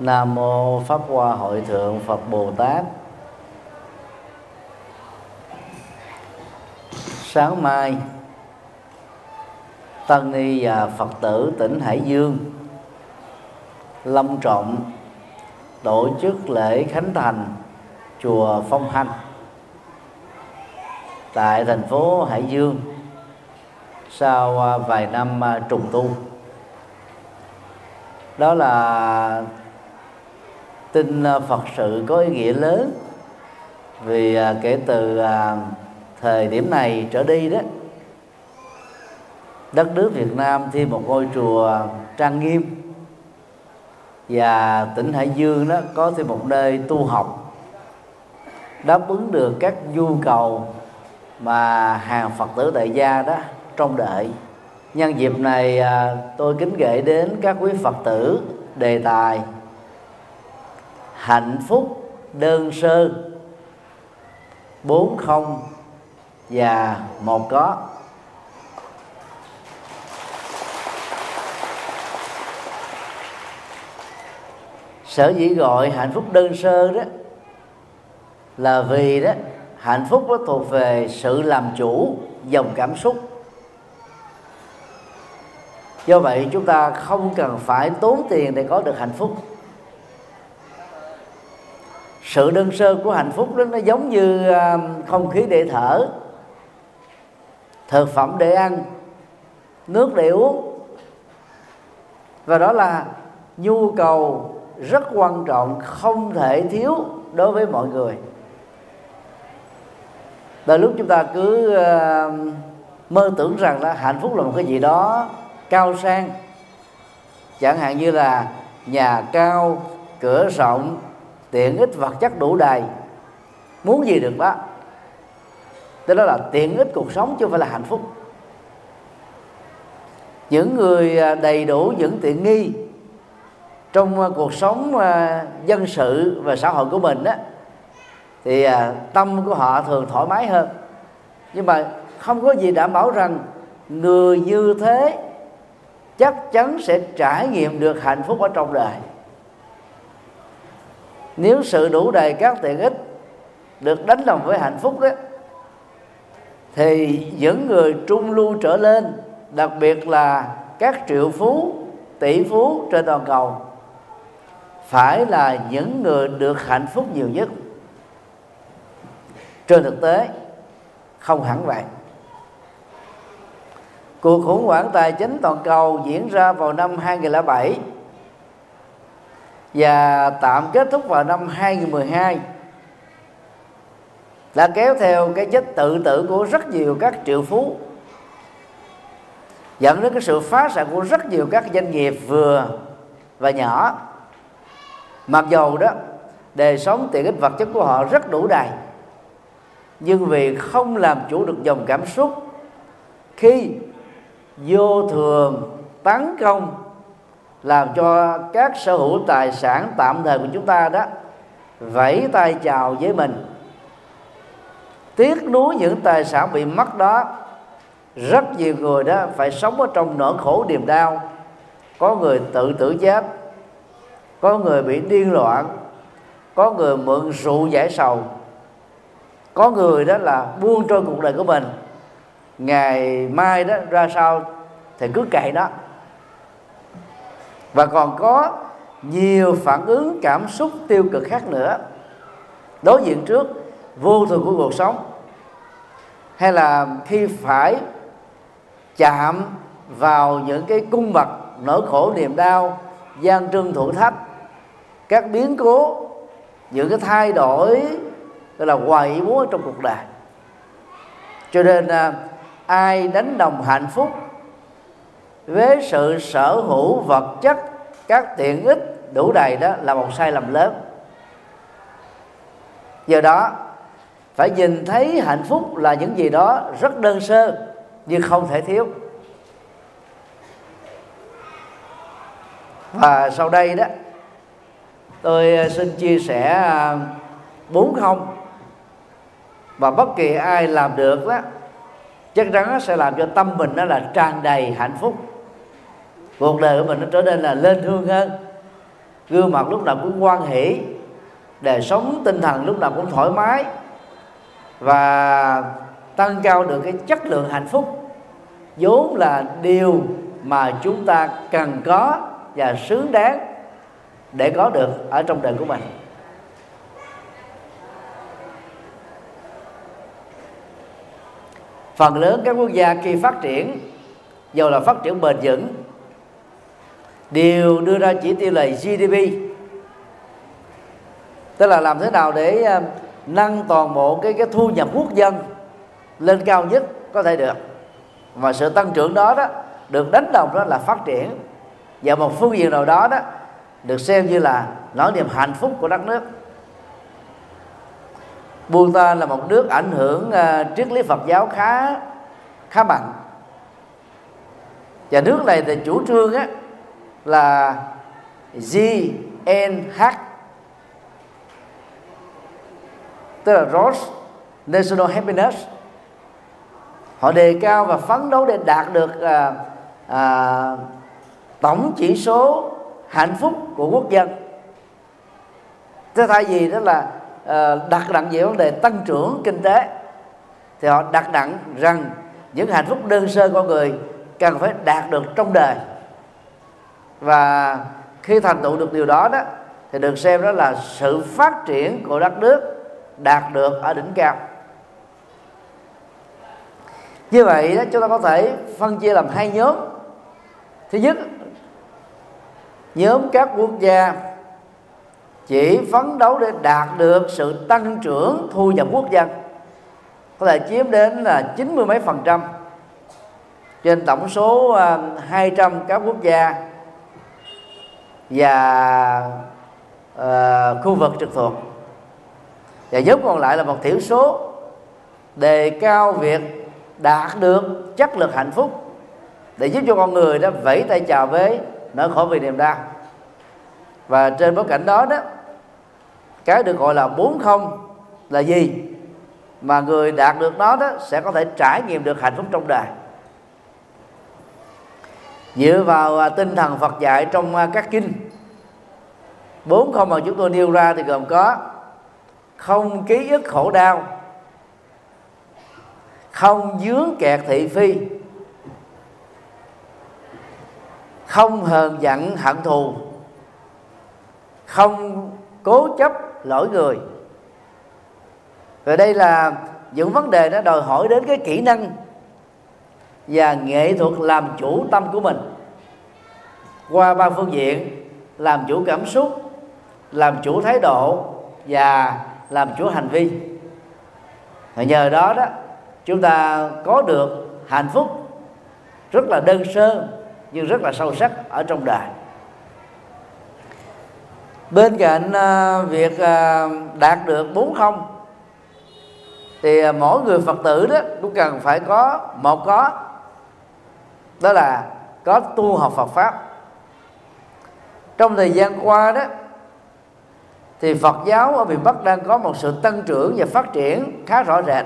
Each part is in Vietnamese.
Nam mô Pháp Hoa Hội thượng Phật Bồ Tát. Sáng mai, Tăng ni và Phật tử tỉnh Hải Dương long trọng tổ chức lễ khánh thành chùa Phong Hanh tại thành phố Hải Dương sau à, vài năm à, trùng tu đó là tin ờ, Phật sự có ý nghĩa lớn. Vì ờ, kể từ ờ, thời điểm này trở đi đó, đất nước Việt Nam thêm một ngôi chùa trang nghiêm và tỉnh Hải Dương đó có thêm một nơi tu học, đáp ứng được các nhu cầu mà hàng Phật tử đại gia đó trông đợi. Nhân dịp này tôi kính gửi đến các quý Phật tử đề tài hạnh phúc đơn sơ. Bốn không và một có. Sở dĩ gọi hạnh phúc đơn sơ đó là vì đó, hạnh phúc nó thuộc về sự làm chủ, dòng cảm xúc. Do vậy chúng ta không cần phải tốn tiền để có được hạnh phúc sự đơn sơ của hạnh phúc đó nó giống như à, không khí để thở. Thực phẩm để ăn nước để uống. Và đó là nhu cầu rất quan trọng không thể thiếu đối với mọi người. Đôi lúc chúng ta cứ uh, mơ tưởng rằng là hạnh phúc là một cái gì đó cao sang. Chẳng hạn như là nhà cao cửa rộng tiện ích vật chất đủ đầy. Muốn gì được đó. Thế đó là tiện ích cuộc sống chứ không phải là hạnh phúc. Những người à, đầy đủ những tiện nghi trong à, cuộc sống à, dân sự và xã hội của mình á, thì tâm của họ thường thoải mái hơn. Nhưng mà không có gì đảm bảo rằng người như thế chắc chắn sẽ trải nghiệm được hạnh phúc ở trong đời nếu sự đủ đầy các tiện ích được đánh đồng với hạnh phúc đó, thì những người trung lưu trở lên, đặc biệt là các triệu phú, tỷ phú trên toàn cầu, phải là những người được hạnh phúc nhiều nhất. Trên thực tế, không hẳn vậy. Cuộc khủng hoảng tài chính toàn cầu diễn ra vào năm 2007 và tạm kết thúc vào năm 2012 đã kéo theo cái chết tự tử của rất nhiều các triệu phú. Dẫn đến cái sự phá sản của rất nhiều các doanh nghiệp vừa và nhỏ. Mặc dầu đó đời sống tiện ích vật chất của họ rất đủ đầy. Nhưng vì không làm chủ được dòng cảm xúc, khi vô thường tấn công làm cho các sở hữu tài sản tạm thời của chúng ta đó vẫy tay chào với mình. Tiếc nuối những tài sản bị mất đó, rất nhiều người đó phải sống ở trong nỗi khổ niềm đau. Có người tự tử chết, có người bị điên loạn, có người mượn rượu giải sầu, có người đó là buông trôi cuộc đời của mình. Ngày mai đó ra sao thì cứ kệ đó và còn có nhiều phản ứng cảm xúc tiêu cực khác nữa. Đối diện trước, vô thường của cuộc sống, hay là khi phải chạm vào những cái cung bậc nỗi khổ, niềm đau, gian trưng, thử thách, các biến cố, những cái thay đổi, gọi là quậy múa trong cuộc đời. Cho nên à, ai đánh đồng hạnh phúc với sự sở hữu vật chất các tiện ích đủ đầy đó là một sai lầm lớn. Do đó, phải nhìn thấy hạnh phúc là những gì đó rất đơn sơ, nhưng không thể thiếu. Và sau đây đó, tôi ờ, xin chia sẻ ờ, bốn không và bất kỳ ai làm được đó, chắc chắn sẽ làm cho tâm mình nó là tràn đầy hạnh phúc cuộc đời của mình nó trở nên là lên thương hơn. Gương mặt lúc nào cũng quan hỷ, đời sống tinh thần lúc nào cũng thoải mái và tăng cao được cái chất lượng hạnh phúc. Vốn là điều mà chúng ta cần có và xứng đáng để có được ở trong đời của mình. Phần lớn các quốc gia khi phát triển, dù là phát triển bền vững đều đưa ra chỉ tiêu là GDP tức là làm thế nào để ờ, nâng toàn bộ cái cái thu nhập quốc dân lên cao nhất có thể được. Và sự tăng trưởng đó đó được đánh đồng đó là phát triển. Và một phương diện nào đó đó được xem như là nỗi niềm hạnh phúc của đất nước. Bhutan là một nước ảnh hưởng uh, triết lý Phật giáo khá khá mạnh. Và nước này thì chủ trương á là GNH tức là Rose National Happiness. Họ đề cao và phấn đấu để đạt được à, à, tổng chỉ số hạnh phúc của quốc dân. Thế thay vì đó là à, đặt nặng về vấn đề tăng trưởng kinh tế thì họ đặt nặng rằng những hạnh phúc đơn sơ con người cần phải đạt được trong đời và khi thành tựu được điều đó đó, thì được xem đó là sự phát triển của đất nước đạt được ở đỉnh cao. Như vậy đó, chúng ta có thể phân chia làm hai nhóm. Thứ nhất, nhóm các quốc gia chỉ phấn đấu để đạt được sự tăng trưởng thu nhập quốc dân có thể chiếm đến là chín mươi mấy phần trăm trên tổng số à, 200 các quốc gia và uh, khu vực trực thuộc. Và nhóm còn lại là một thiểu số đề cao việc đạt được chất lượng hạnh phúc để giúp cho con người đó vẫy tay chào với nỗi khổ vì niềm đau. Và trên bối cảnh đó đó cái được gọi là bốn không là gì mà người đạt được nó đó sẽ có thể trải nghiệm được hạnh phúc trong đời dựa vào à, tinh thần Phật dạy trong à, các kinh. Bốn không mà chúng tôi nêu ra thì gồm có không ký ức khổ đau, không dướng kẹt thị phi, không hờn giận hận thù, không cố chấp lỗi người. Và đây là những vấn đề nó đòi hỏi đến cái kỹ năng và nghệ thuật làm chủ tâm của mình. Qua ba phương diện, làm chủ cảm xúc, làm chủ thái độ và làm chủ hành vi. Và nhờ đó đó, chúng ta có được hạnh phúc rất là đơn sơ nhưng rất là sâu sắc ở trong đời. Bên cạnh à, việc à, đạt được bốn không, thì à, mỗi người phật tử đó cũng cần phải có một có đó là có tu học Phật pháp. Trong thời gian qua đó, thì Phật giáo ở miền Bắc đang có một sự tăng trưởng và phát triển khá rõ rệt.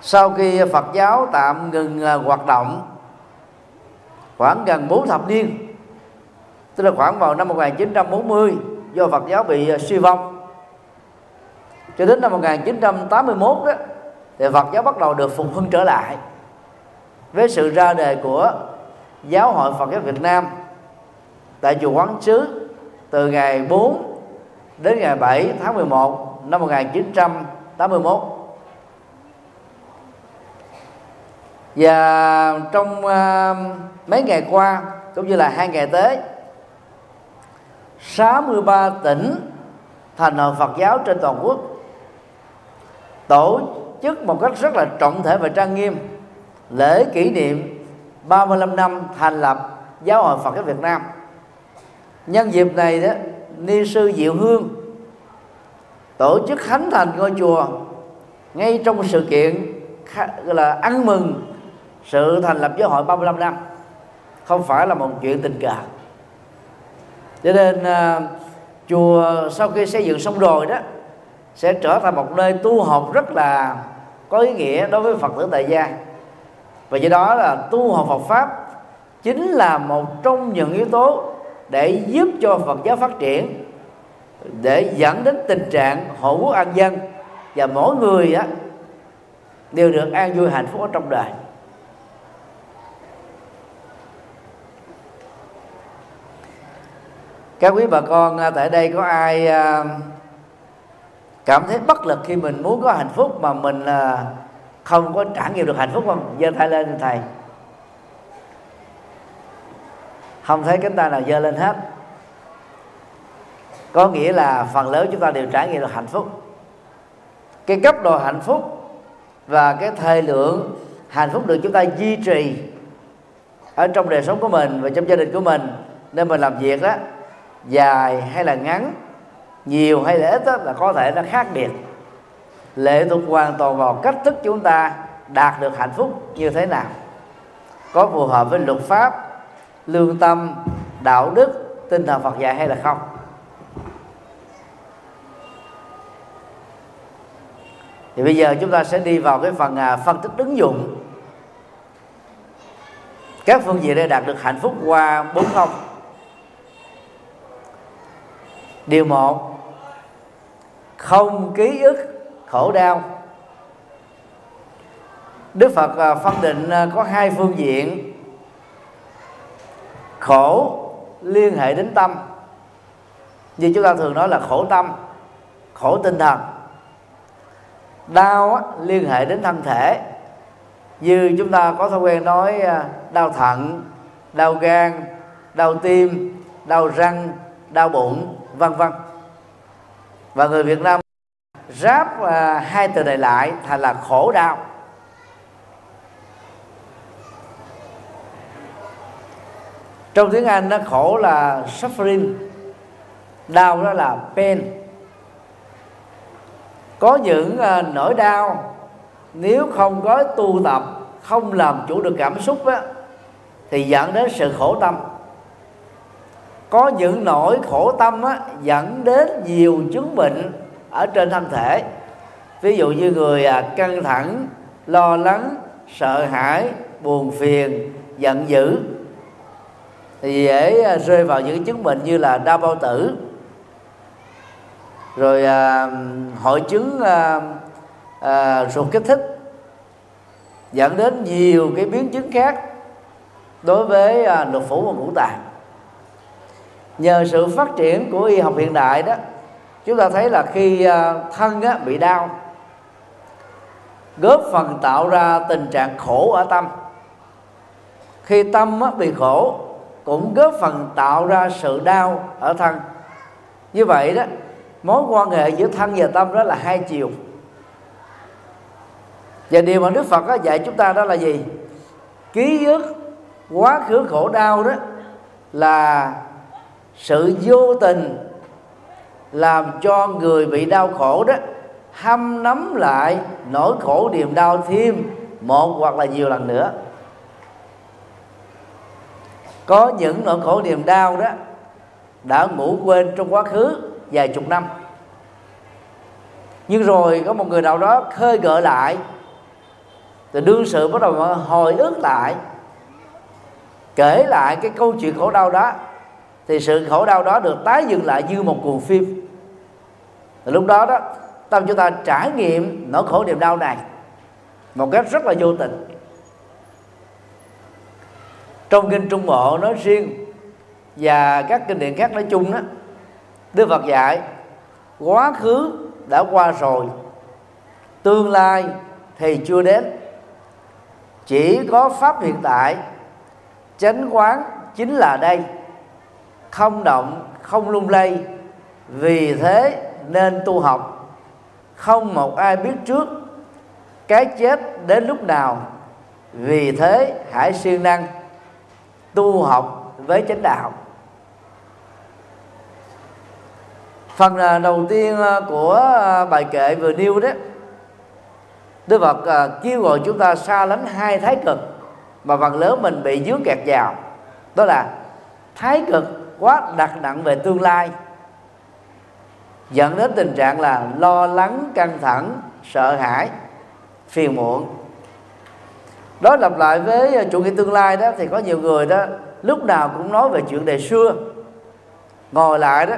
Sau khi Phật giáo tạm ngừng à, hoạt động khoảng gần 4 thập niên, tức là khoảng vào năm 1940 do Phật giáo bị à, suy vong. Cho đến năm 1981 đó, thì Phật giáo bắt đầu được phục hưng trở lại với sự ra đề của giáo hội Phật giáo Việt Nam tại chùa Quán Sứ từ ngày 4 đến ngày 7 tháng 11 năm 1981 và trong uh, mấy ngày qua cũng như là hai ngày tới 63 tỉnh thành hội Phật giáo trên toàn quốc tổ chức một cách rất là trọng thể và trang nghiêm lễ kỷ niệm 35 năm thành lập giáo hội Phật giáo Việt Nam. Nhân dịp này đó ni sư diệu hương tổ chức khánh thành ngôi chùa ngay trong sự kiện gọi là ăn mừng sự thành lập giáo hội 35 năm. Không phải là một chuyện tình cờ. Cho nên à, chùa sau khi xây dựng xong rồi đó sẽ trở thành một nơi tu học rất là có ý nghĩa đối với phật tử tại gia và do đó là tu học Phật pháp chính là một trong những yếu tố để giúp cho Phật giáo phát triển, để dẫn đến tình trạng hộ quốc an dân. Và mỗi người á, đều được an vui hạnh phúc ở trong đời. Các quý bà con à, tại đây có ai à, cảm thấy bất lực khi mình muốn có hạnh phúc mà mình à, không có trải nghiệm được hạnh phúc không? Giơ tay lên thầy. Không thấy cánh tay nào giơ lên hết. Có nghĩa là phần lớn chúng ta đều trải nghiệm được hạnh phúc. Cái cấp độ hạnh phúc và cái thời lượng hạnh phúc được chúng ta duy trì ở trong đời sống của mình và trong gia đình của mình. Nên mình làm việc đó dài hay là ngắn nhiều hay là ít đó, là có thể nó khác biệt lệ thuộc hoàn toàn vào cách thức chúng ta đạt được hạnh phúc như thế nào. Có phù hợp với luật pháp, lương tâm, đạo đức, tinh thần phật dạy hay là không? Thì bây giờ chúng ta sẽ đi vào cái phần à, phân tích ứng dụng. Các phương diện để đạt được hạnh phúc qua bốn không. Điều một, không ký ức khổ đau. Đức phật à, phân định à, có hai phương diện. Khổ liên hệ đến tâm. Như chúng ta thường nói là khổ tâm, khổ tinh thần. Đau liên hệ đến thân thể. Như chúng ta có thói quen nói à, đau thận, đau gan, đau tim, đau răng, đau bụng, vân vân. Và người Việt Nam ráp à, hai từ này lại thành là khổ đau. Trong tiếng Anh nó khổ là suffering đau đó là pain. Có những à, nỗi đau nếu không có tu tập không làm chủ được cảm xúc á, thì dẫn đến sự khổ tâm. Có những nỗi khổ tâm á, dẫn đến nhiều chứng bệnh ở trên thân thể. Ví dụ như người à, căng thẳng lo lắng sợ hãi buồn phiền giận dữ thì dễ à, rơi vào những chứng bệnh như là đau bao tử. Rồi à, hội chứng à, à, ruột kích thích dẫn đến nhiều cái biến chứng khác đối với à, lục phủ và ngũ tạng. Nhờ sự phát triển của y học hiện đại đó chúng ta thấy là khi à, thân á, bị đau góp phần tạo ra tình trạng khổ ở tâm. Khi tâm á, bị khổ cũng góp phần tạo ra sự đau ở thân. Như vậy đó mối quan hệ giữa thân và tâm đó là hai chiều. Và điều mà đức phật đó dạy chúng ta đó là gì? Ký ức quá khứ khổ đau đó là sự vô tình làm cho người bị đau khổ đó hâm nắm lại nỗi khổ niềm đau thêm một hoặc là nhiều lần nữa. Có những nỗi khổ niềm đau đó đã ngủ quên trong quá khứ vài chục năm. Nhưng rồi có một người nào đó khơi gợi lại thì đương sự bắt đầu hồi ức lại, kể lại cái câu chuyện khổ đau đó thì sự khổ đau đó được tái dựng lại như một cuồng phim. Thì lúc đó đó tâm chúng ta trải nghiệm nỗi khổ niềm đau này một cách rất là vô tình. Trong kinh trung bộ nói riêng và các kinh điển khác nói chung đó, đức phật dạy, quá khứ đã qua rồi, tương lai thì chưa đến. Chỉ có pháp hiện tại, chánh quán chính là đây không động, không lung lay. Vì thế nên tu học, không một ai biết trước cái chết đến lúc nào. Vì thế hãy siêng năng tu học với chánh đạo. Phần à, đầu tiên à, của à, bài kệ vừa nêu đó, Đức Phật kêu gọi chúng ta xa lánh hai thái cực mà phần lớn mình bị dướng kẹt vào. Đó là thái cực quá đặt nặng về tương lai. Dẫn đến tình trạng là lo lắng, căng thẳng, sợ hãi, phiền muộn. Đối lập lại với chủ nghĩa tương lai đó thì có nhiều người đó lúc nào cũng nói về chuyện đời xưa. Ngồi lại đó,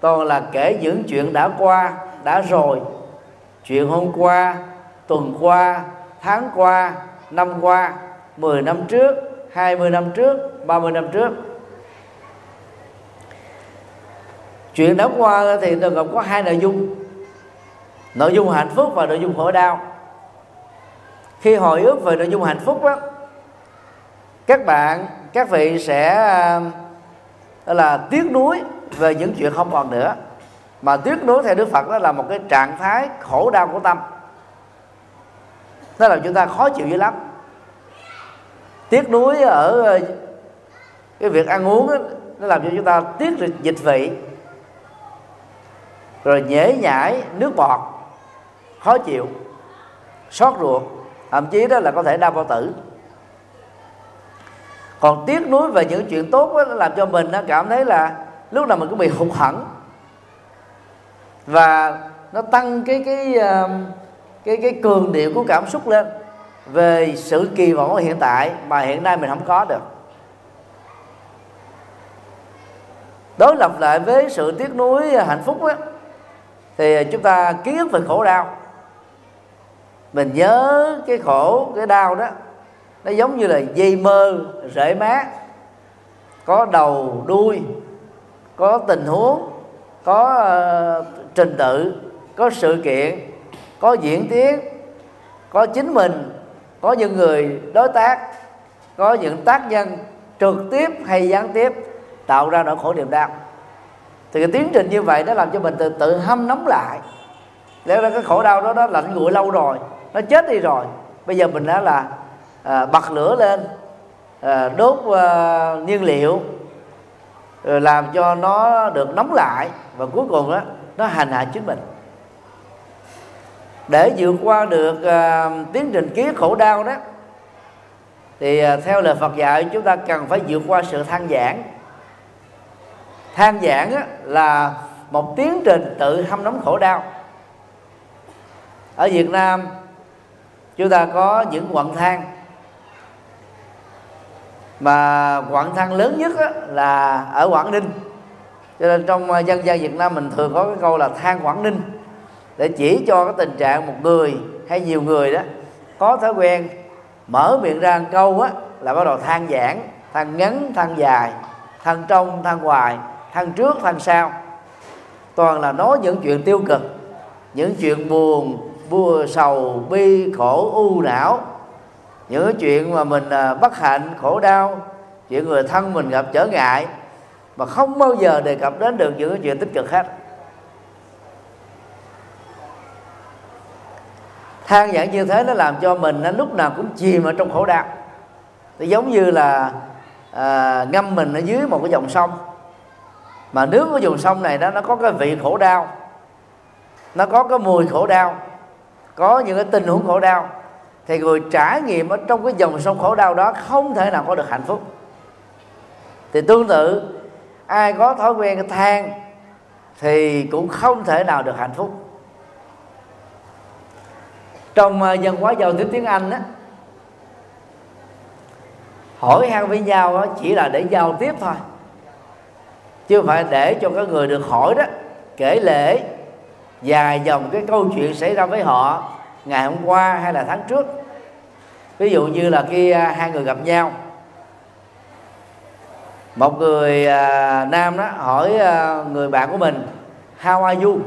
toàn là kể những chuyện đã qua, đã rồi. Chuyện hôm qua, tuần qua, tháng qua, năm qua 10 năm trước 20 năm trước 30 năm trước. Chuyện đã qua thì nó gồm có hai nội dung. Nội dung hạnh phúc và nội dung khổ đau. Khi hồi ức về nội dung hạnh phúc đó các bạn các vị sẽ ờ, là tiếc nuối về những chuyện không còn nữa. Mà tiếc nuối theo Đức Phật đó là một cái trạng thái khổ đau của tâm. Nó làm chúng ta khó chịu dữ lắm. Tiếc nuối ở ờ, cái việc ăn uống đó, nó làm cho chúng ta tiếc dịch vị rồi nhễ nhãi nước bọt khó chịu xót ruột thậm chí đó là có thể đau bao tử. Còn tiếc nuối về những chuyện tốt đó, làm cho mình nó cảm thấy là lúc nào mình cũng bị hụt hẫng. Và nó tăng cái cái um, cái cái cường điệu của cảm xúc lên về sự kỳ vọng ở hiện tại mà hiện nay mình không có được. Đối lập lại với sự tiếc nuối hạnh phúc đó thì à, chúng ta ký ức về khổ đau. Mình nhớ cái khổ cái đau đó nó giống như là dây mơ rễ mát có đầu đuôi có tình huống có uh, trình tự có sự kiện có diễn tiến có chính mình có những người đối tác có những tác nhân trực tiếp hay gián tiếp tạo ra nỗi khổ niềm đau thì cái tiến trình như vậy nó làm cho mình tự tự hâm nóng lại. Lẽ ra cái khổ đau đó nó lạnh nguội lâu rồi nó chết đi rồi. Bây giờ mình đã là à, bật lửa lên à, đốt à, nhiên liệu rồi làm cho nó được nóng lại và cuối cùng đó nó hành hạ chính mình. Để vượt qua được à, tiến trình ký khổ đau đó thì à, theo lời Phật dạy chúng ta cần phải vượt qua sự than giảng than giảng á, là một tiến trình tự hâm nóng khổ đau. Ở Việt Nam chúng ta có những quặng than. Mà quặng than lớn nhất á, là ở Quảng Ninh. Cho nên trong ờ, dân gian Việt Nam mình thường có cái câu là than Quảng Ninh. Để chỉ cho cái tình trạng một người hay nhiều người đó có thói quen mở miệng ra một câu á là bắt đầu than giảng than ngắn than dài than trong than ngoài thằng trước thằng sau. Toàn là nói những chuyện tiêu cực những chuyện buồn bua sầu bi khổ u não. Những chuyện mà mình à, bất hạnh khổ đau chuyện người thân mình gặp trở ngại mà không bao giờ đề cập đến được những cái chuyện tích cực hết. Than giảng như thế nó làm cho mình nó lúc nào cũng chìm ở trong khổ đau. Nó giống như là à, ngâm mình ở dưới một cái dòng sông mà nước của dòng sông này đó, nó có cái vị khổ đau, nó có cái mùi khổ đau, có những cái tình huống khổ đau, thì người trải nghiệm ở trong cái dòng sông khổ đau đó không thể nào có được hạnh phúc. Thì tương tự, ai có thói quen than thì cũng không thể nào được hạnh phúc. Trong ờ, dân quá hóa giao tiếp tiếng anh á, hỏi han với nhau đó chỉ là để giao tiếp thôi chứ không phải để cho các người được hỏi đó kể lễ dài dòng cái câu chuyện xảy ra với họ ngày hôm qua hay là tháng trước. Ví dụ như là khi à, hai người gặp nhau một người à, nam đó hỏi à, người bạn của mình how are you?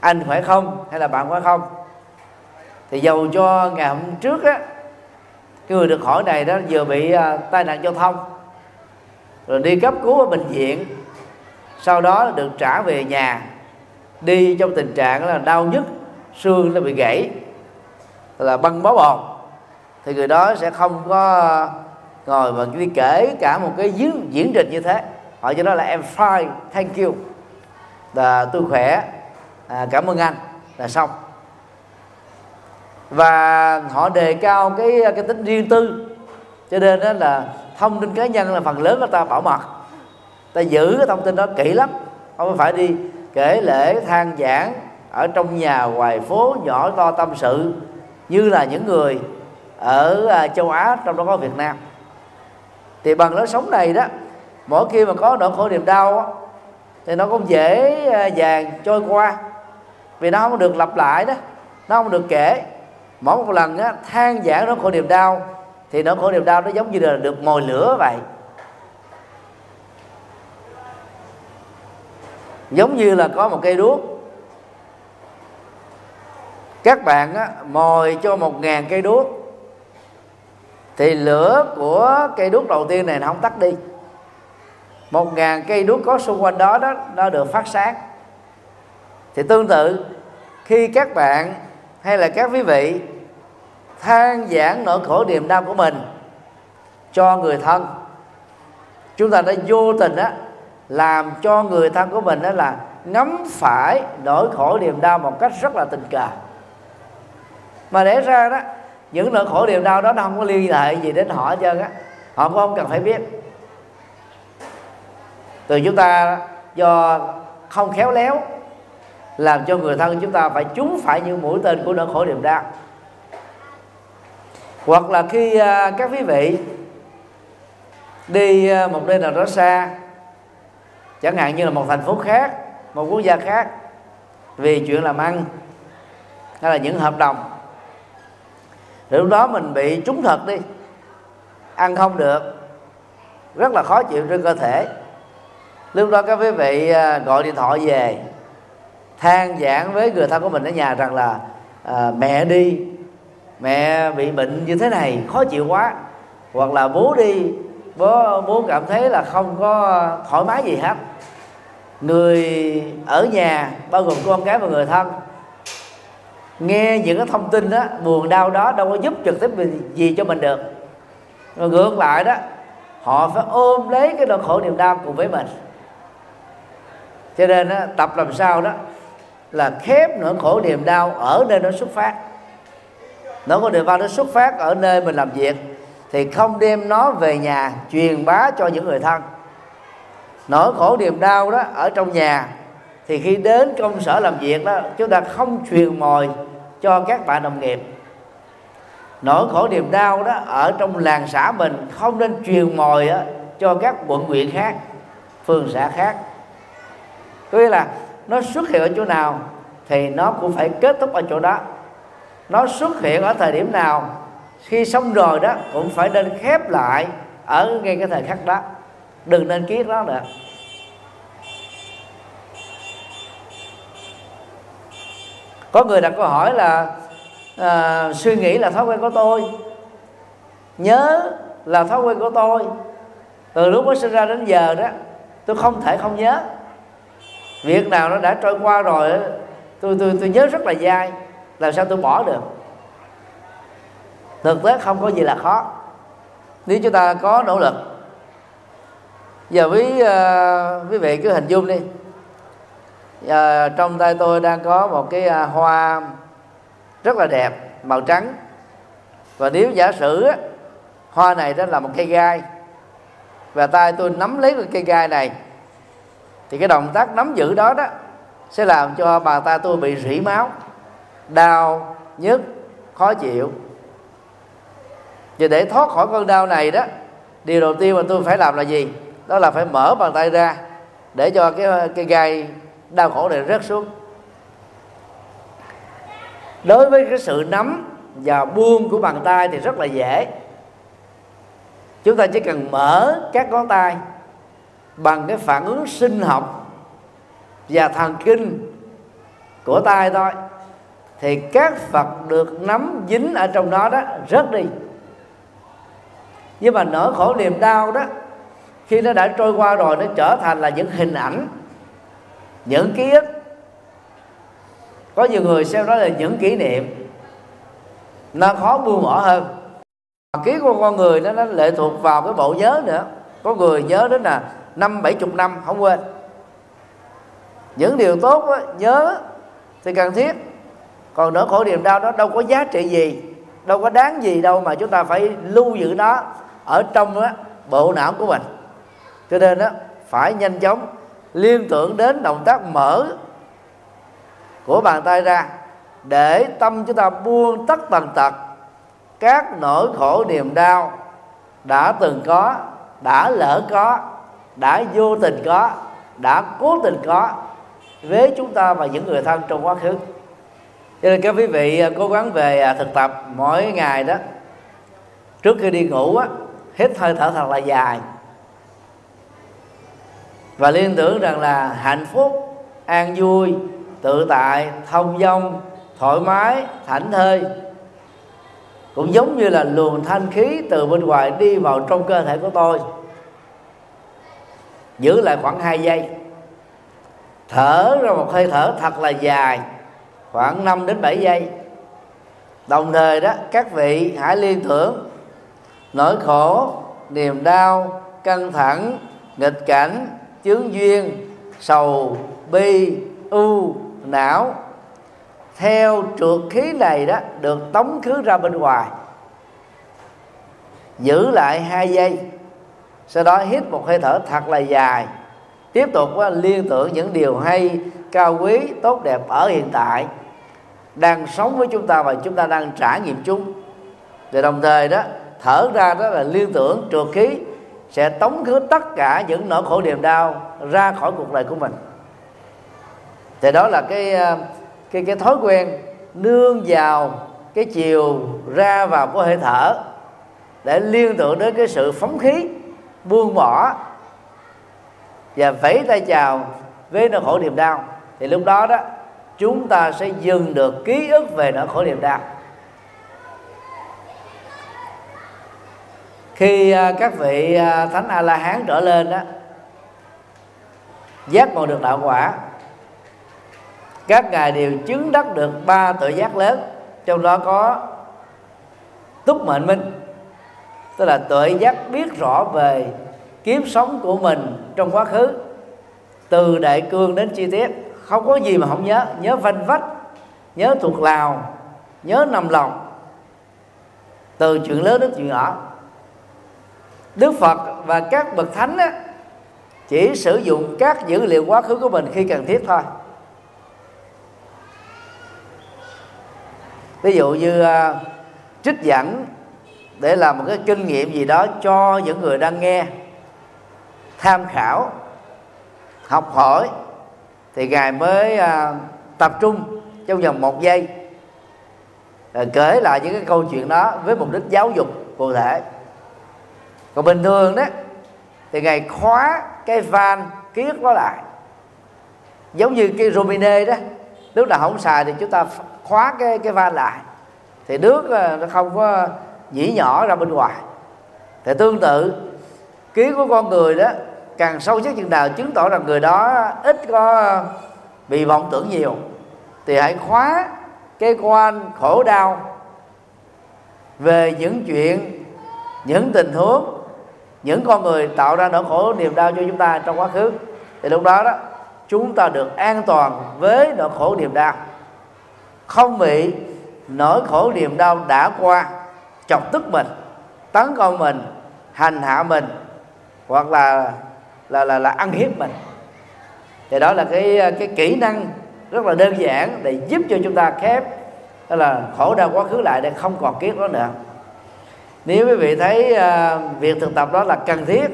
Anh khỏe không hay là bạn khỏe không? Thì dầu cho ngày hôm trước á cái người được hỏi này đó vừa bị à, tai nạn giao thông rồi đi cấp cứu ở bệnh viện. Sau đó được trả về nhà. Đi trong tình trạng là đau nhức xương nó bị gãy là băng bó bột thì người đó sẽ không có ngồi mà đi kể cả một cái diễn, diễn trình như thế. Họ cho đó là em fine thank you. Là tôi khỏe. À, cảm ơn anh. Là xong. Và họ đề cao cái cái tính riêng tư. Cho nên đó là thông tin cá nhân là phần lớn người ta bảo mật. Ta giữ cái thông tin đó kỹ lắm. Không phải đi kể lễ than giảng ở trong nhà ngoài phố nhỏ to tâm sự như là những người ở à, châu Á trong đó có Việt Nam. Thì bằng lối sống này đó mỗi khi mà có nỗi khổ niềm đau thì nó cũng dễ à, dàng trôi qua. Vì nó không được lặp lại đó nó không được kể. Mỗi một lần á, than giảng nỗi khổ niềm đau thì nỗi khổ niềm đau nó giống như là được mồi lửa vậy. Giống như là có một cây đuốc. Các bạn á, mồi cho một ngàn cây đuốc. Thì lửa của cây đuốc đầu tiên này nó không tắt đi. Một ngàn cây đuốc có xung quanh đó đó nó được phát sáng. Thì tương tự khi các bạn hay là các quý vị than giảng nỗi khổ niềm đau của mình cho người thân. Chúng ta đã vô tình á, làm cho người thân của mình đó là ngắm phải nỗi khổ niềm đau một cách rất là tình cờ. Mà để ra đó, những nỗi khổ niềm đau đó nó không có liên hệ gì đến họ hết trơn á. Họ cũng không cần phải biết. Từ chúng ta do không khéo léo, làm cho người thân chúng ta phải trúng phải những mũi tên của nỗi khổ niềm đau hoặc là khi à, các quý vị đi à, một nơi nào đó xa chẳng hạn như là một thành phố khác một quốc gia khác vì chuyện làm ăn hay là những hợp đồng thì lúc đó mình bị trúng thật đi. Ăn không được rất là khó chịu trên cơ thể. Lúc đó các quý vị à, gọi điện thoại về than giảng với người thân của mình ở nhà rằng là à, mẹ đi mẹ bị bệnh như thế này khó chịu quá. Hoặc là bố đi bố bố cảm thấy là không có thoải mái gì hết. Người ở nhà bao gồm con cái và người thân nghe những cái thông tin đó buồn đau đó đâu có giúp trực tiếp gì cho mình được. Rồi ngược lại đó họ phải ôm lấy cái nỗi khổ niềm đau cùng với mình. Cho nên đó, tập làm sao đó là khép nỗi khổ niềm đau ở nơi nó xuất phát nỗi khổ niềm đau nó xuất phát ở nơi mình làm việc thì không đem nó về nhà truyền bá cho những người thân. Nỗi khổ niềm đau đó ở trong nhà thì khi đến công sở làm việc đó chúng ta không truyền mồi cho các bạn đồng nghiệp. Nỗi khổ niềm đau đó ở trong làng xã mình không nên truyền mồi đó, cho các quận huyện khác phường xã khác. Có nghĩa là nó xuất hiện ở chỗ nào thì nó cũng phải kết thúc ở chỗ đó nó xuất hiện ở thời điểm nào khi xong rồi đó cũng phải nên khép lại ở ngay cái thời khắc đó. Đừng nên kiết nó nữa. Có người đặt câu hỏi là à, suy nghĩ là thói quen của tôi nhớ là thói quen của tôi. Từ lúc mới sinh ra đến giờ đó tôi không thể không nhớ. Việc nào nó đã trôi qua rồi tôi tôi tôi nhớ rất là dai làm sao tôi bỏ được? Thực tế không có gì là khó. Nếu chúng ta có nỗ lực. Giờ quý uh, quý vị cứ hình dung đi. Giờ trong tay tôi đang có một cái à, hoa rất là đẹp màu trắng. Và nếu giả sử á, hoa này đó là một cây gai và tay tôi nắm lấy cái cây gai này thì cái động tác nắm giữ đó đó sẽ làm cho bàn tay tôi bị rỉ máu đau nhức, khó chịu. Và để thoát khỏi cơn đau này đó, điều đầu tiên mà tôi phải làm là gì? Đó là phải mở bàn tay ra để cho cái cái gai đau khổ này rớt xuống. Đối với cái sự nắm và buông của bàn tay thì rất là dễ. Chúng ta chỉ cần mở các ngón tay bằng cái phản ứng sinh học và thần kinh của tay thôi thì các vật được nắm dính ở trong đó đó rớt đi. Nhưng mà nỗi khổ niềm đau đó khi nó đã trôi qua rồi nó trở thành là những hình ảnh những ký ức. Có nhiều người xem đó là những kỷ niệm nó khó buông bỏ hơn. Ký của con người nó, nó lệ thuộc vào cái bộ nhớ nữa. Có người nhớ đến là năm bảy chục năm không quên. Những điều tốt đó, nhớ thì cần thiết còn nỗi khổ niềm đau đó đâu có giá trị gì đâu có đáng gì đâu mà chúng ta phải lưu giữ nó ở trong đó, bộ não của mình. Cho nên đó phải nhanh chóng liên tưởng đến động tác mở của bàn tay ra để tâm chúng ta buông tất tần tật. Các nỗi khổ niềm đau đã từng có đã lỡ có đã vô tình có đã cố tình có với chúng ta và những người thân trong quá khứ cho nên các quý vị à, cố gắng về à, thực tập mỗi ngày đó. Trước khi đi ngủ á, hít hơi thở thật là dài. Và liên tưởng rằng là hạnh phúc, an vui, tự tại, thông dong, thoải mái, thảnh thơi. Cũng giống như là luồng thanh khí từ bên ngoài đi vào trong cơ thể của tôi. Giữ lại khoảng 2 giây. Thở ra một hơi thở thật là dài khoảng 5 đến 7 giây. Đồng thời đó các vị hãy liên tưởng nỗi khổ niềm đau căng thẳng nghịch cảnh chướng duyên sầu bi ưu, não. Theo trượt khí này đó được tống khứ ra bên ngoài. Giữ lại hai giây. Sau đó hít một hơi thở thật là dài. Tiếp tục ờ, liên tưởng những điều hay cao quý tốt đẹp ở hiện tại đang sống với chúng ta và chúng ta đang trải nghiệm chúng. Và đồng thời đó, thở ra đó là liên tưởng trượt khí sẽ tống khứ tất cả những nỗi khổ niềm đau ra khỏi cuộc đời của mình. Thì đó là cái ờ, cái cái thói quen nương vào cái chiều ra vào của hơi thở để liên tưởng đến cái sự phóng khí, buông bỏ và vẫy tay chào với nỗi khổ niềm đau. Thì lúc đó đó chúng ta sẽ dừng được ký ức về nỗi khổ niềm đau khi à, các vị à, thánh a la hán trở lên đó, giác ngộ được đạo quả, các ngài đều chứng đắc được ba tự giác lớn, trong đó có túc mệnh minh, tức là tự giác biết rõ về kiếp sống của mình trong quá khứ, từ đại cương đến chi tiết không có gì mà không nhớ. Nhớ vanh vách nhớ thuộc lào nhớ nằm lòng. Từ chuyện lớn đến chuyện nhỏ. Đức phật và các bậc thánh á, chỉ sử dụng các dữ liệu quá khứ của mình khi cần thiết thôi. Ví dụ như uh, trích dẫn để làm một cái kinh nghiệm gì đó cho những người đang nghe tham khảo học hỏi thì ngài mới à, tập trung trong vòng một giây à, kể lại những cái câu chuyện đó với mục đích giáo dục cụ thể. Còn bình thường đó thì ngài khóa cái van kiết nó đó lại. Giống như cái romine đó lúc nào không xài thì chúng ta khóa cái cái van lại. Thì nước à, nó không có nhỉ nhỏ ra bên ngoài. Thì tương tự kiến của con người đó càng sâu sắc chừng nào chứng tỏ rằng người đó ít có bị vọng tưởng nhiều, thì hãy khóa cái quan khổ đau về những chuyện, những tình huống, những con người tạo ra nỗi khổ, niềm đau cho chúng ta trong quá khứ. Thì lúc đó đó, chúng ta được an toàn với nỗi khổ, niềm đau. Không bị nỗi khổ, niềm đau đã qua, chọc tức mình, tấn công mình, hành hạ mình, hoặc là là là là ăn hiếp mình. Thì đó là cái cái kỹ năng rất là đơn giản để giúp cho chúng ta khép đó là khổ đau quá khứ lại để không còn kiết đó nữa. Nếu quý vị thấy uh, việc thực tập đó là cần thiết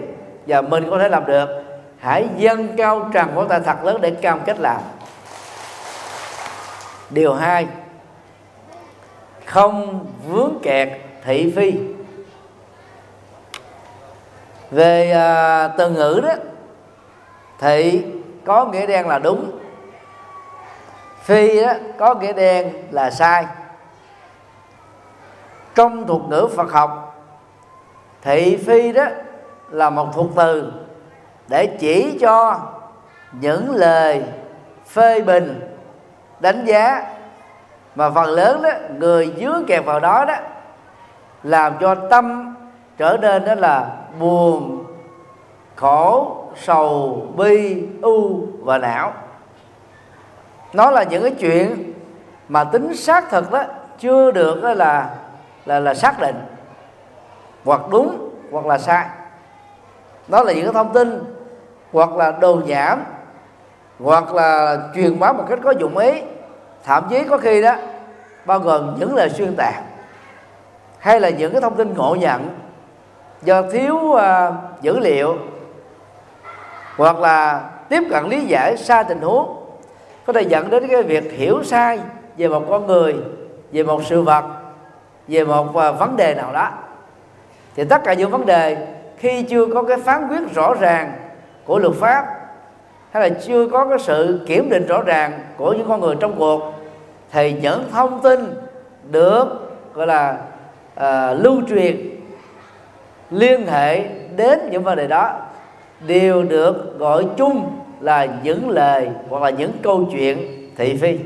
và mình có thể làm được hãy dâng cao trần của ta thật lớn để cam kết làm. Điều hai không vướng kẹt thị phi. Về uh, từ ngữ đó thị có nghĩa đen là đúng. Phi đó có nghĩa đen là sai. Trong thuật ngữ Phật học, thị phi đó là một thuật từ để chỉ cho những lời phê bình, đánh giá. Mà phần lớn đó, người dướng kẹp vào đó đó, làm cho tâm trở nên đó là buồn khổ sầu bi u và não. Nó là những cái chuyện mà tính xác thực đó chưa được đó là là là xác định hoặc đúng hoặc là sai. Đó là những cái thông tin hoặc là đồ nhảm hoặc là truyền bá một cách có dụng ý. Thậm chí có khi đó bao gồm những lời xuyên tạc hay là những cái thông tin ngộ nhận do thiếu uh, dữ liệu hoặc là tiếp cận lý giải sai tình huống có thể dẫn đến cái việc hiểu sai về một con người về một sự vật về một à, vấn đề nào đó. Thì tất cả những vấn đề khi chưa có cái phán quyết rõ ràng của luật pháp hay là chưa có cái sự kiểm định rõ ràng của những con người trong cuộc thì những thông tin được gọi là uh, lưu truyền liên hệ đến những vấn đề đó đều được gọi chung là những lời hoặc là những câu chuyện thị phi.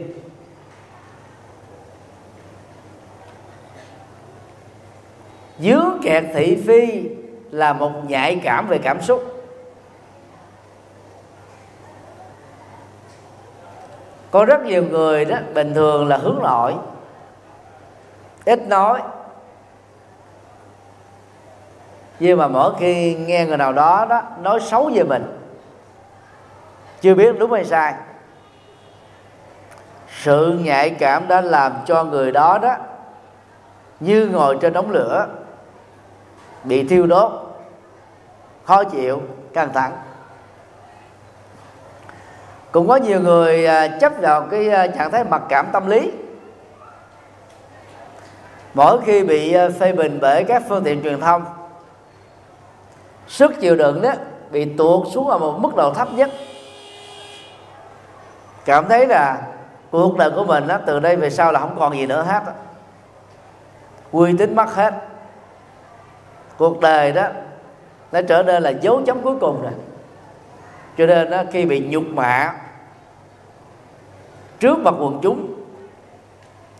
Dướng kẹt thị phi là một nhạy cảm về cảm xúc. Có rất nhiều người đó bình thường là hướng nội, ít nói nhưng mà mỗi khi nghe người nào đó đó nói xấu về mình, chưa biết đúng hay sai, sự nhạy cảm đã làm cho người đó đó như ngồi trên đống lửa, bị thiêu đốt, khó chịu, căng thẳng. Cũng có nhiều người à, chấp vào cái à, trạng thái mặc cảm tâm lý. Mỗi khi bị à, phê bình bởi các phương tiện truyền thông sức chịu đựng đó bị tuột xuống ở một mức độ thấp nhất. Cảm thấy là cuộc đời của mình đó, từ đây về sau là không còn gì nữa hết uy tín mất hết. Cuộc đời đó nó trở nên là dấu chấm cuối cùng rồi. Cho nên đó, khi bị nhục mạ trước mặt quần chúng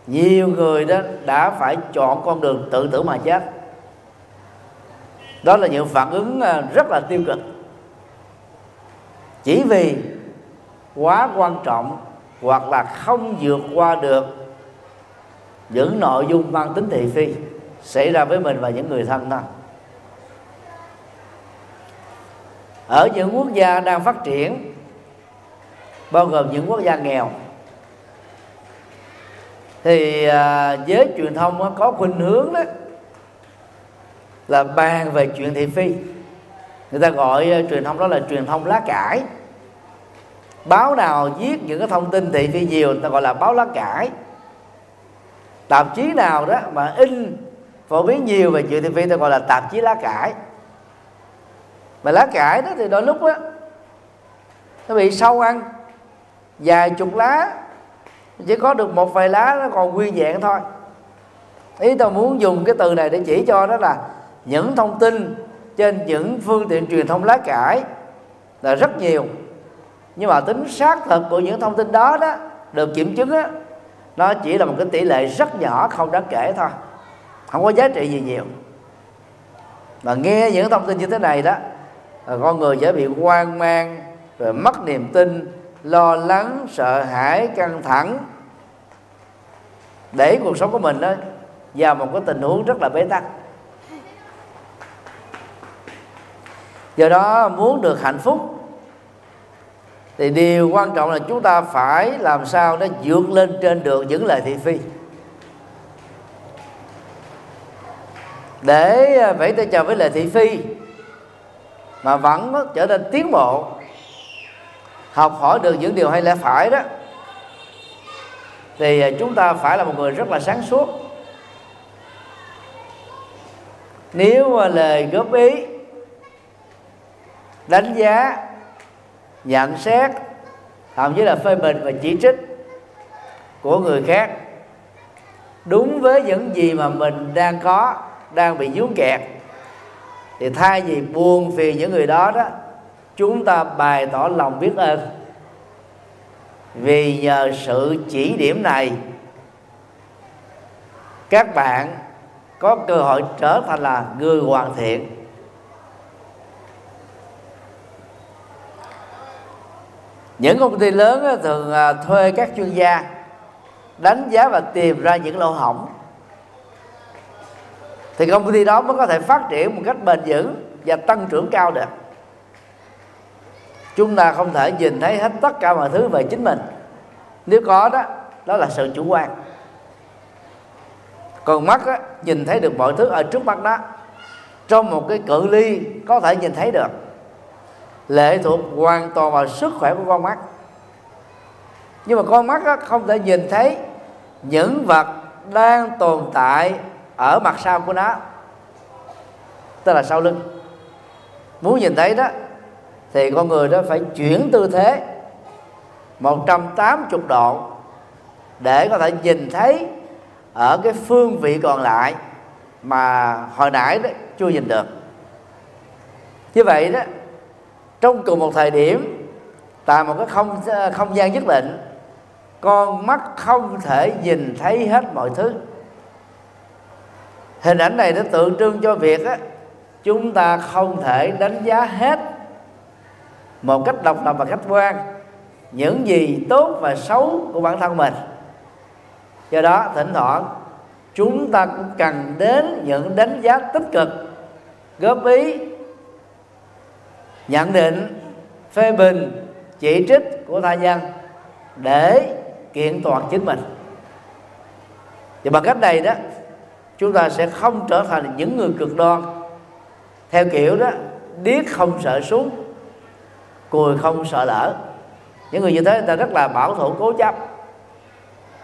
nhiều người đó đã phải chọn con đường tự tử mà chết đó là những phản ứng ờ, rất là tiêu cực. Chỉ vì quá quan trọng hoặc là không vượt qua được những nội dung mang tính thị phi xảy ra với mình và những người thân thôi ở những quốc gia đang phát triển, bao gồm những quốc gia nghèo, thì ờ, giới truyền thông có khuynh hướng đó là bàn về chuyện thị phi. Người ta gọi uh, truyền thông đó là truyền thông lá cải. Báo nào viết những cái thông tin thị phi nhiều người ta gọi là báo lá cải. Tạp chí nào đó mà in phổ biến nhiều về chuyện thị phi ta gọi là tạp chí lá cải. Mà lá cải đó thì đôi lúc á nó bị sâu ăn. Vài chục lá chỉ có được một vài lá nó còn nguyên vẹn thôi. Ý tôi muốn dùng cái từ này để chỉ cho đó là những thông tin trên những phương tiện truyền thông lá cải là rất nhiều. Nhưng mà tính xác thực của những thông tin đó đó, được kiểm chứng á, nó chỉ là một cái tỷ lệ rất nhỏ, không đáng kể thôi. Không có giá trị gì nhiều. Mà nghe những thông tin như thế này đó, con người dễ bị hoang mang, rồi mất niềm tin, lo lắng, sợ hãi, căng thẳng. Để cuộc sống của mình đó vào một cái tình huống rất là bế tắc. Do đó muốn được hạnh phúc, thì điều quan trọng là chúng ta phải làm sao để vượt lên trên được những lời thị phi. Để à, vẫy tay chào với lời thị phi mà vẫn trở nên tiến bộ, học hỏi được những điều hay lẽ phải đó, thì à, chúng ta phải là một người rất là sáng suốt. Nếu à, lời góp ý đánh giá, nhận xét, thậm chí là phê bình và chỉ trích của người khác đúng với những gì mà mình đang có, đang bị dướng kẹt. Thì thay vì buồn phiền những người đó đó, chúng ta bày tỏ lòng biết ơn. Vì nhờ sự chỉ điểm này, các bạn có cơ hội trở thành là người hoàn thiện. Những công ty lớn thường à, thuê các chuyên gia đánh giá và tìm ra những lỗ hỏng, thì công ty đó mới có thể phát triển một cách bền vững và tăng trưởng cao được. Chúng ta không thể nhìn thấy hết tất cả mọi thứ về chính mình. Nếu có đó đó là sự chủ quan. Còn mắt á, nhìn thấy được mọi thứ ở trước mắt đó. Trong một cái cự ly có thể nhìn thấy được lệ thuộc hoàn toàn vào sức khỏe của con mắt. Nhưng mà con mắt đó không thể nhìn thấy những vật đang tồn tại ở mặt sau của nó, tức là sau lưng. Muốn nhìn thấy đó, thì con người đó phải chuyển tư thế 180 độ để có thể nhìn thấy ở cái phương vị còn lại mà hồi nãy đó chưa nhìn được. Như vậy đó trong cùng một thời điểm tại một cái không ờ, không gian nhất định con mắt không thể nhìn thấy hết mọi thứ. Hình ảnh này nó tượng trưng cho việc á, chúng ta không thể đánh giá hết một cách độc lập và khách quan những gì tốt và xấu của bản thân mình. Do đó thỉnh thoảng chúng ta cũng cần đến những đánh giá tích cực góp ý nhận định phê bình chỉ trích của tha nhân để kiện toàn chính mình. Và bằng cách này đó, chúng ta sẽ không trở thành những người cực đoan. Theo kiểu đó, điếc không sợ súng, cùi không sợ lỡ những người như thế, người ta rất là bảo thủ, cố chấp.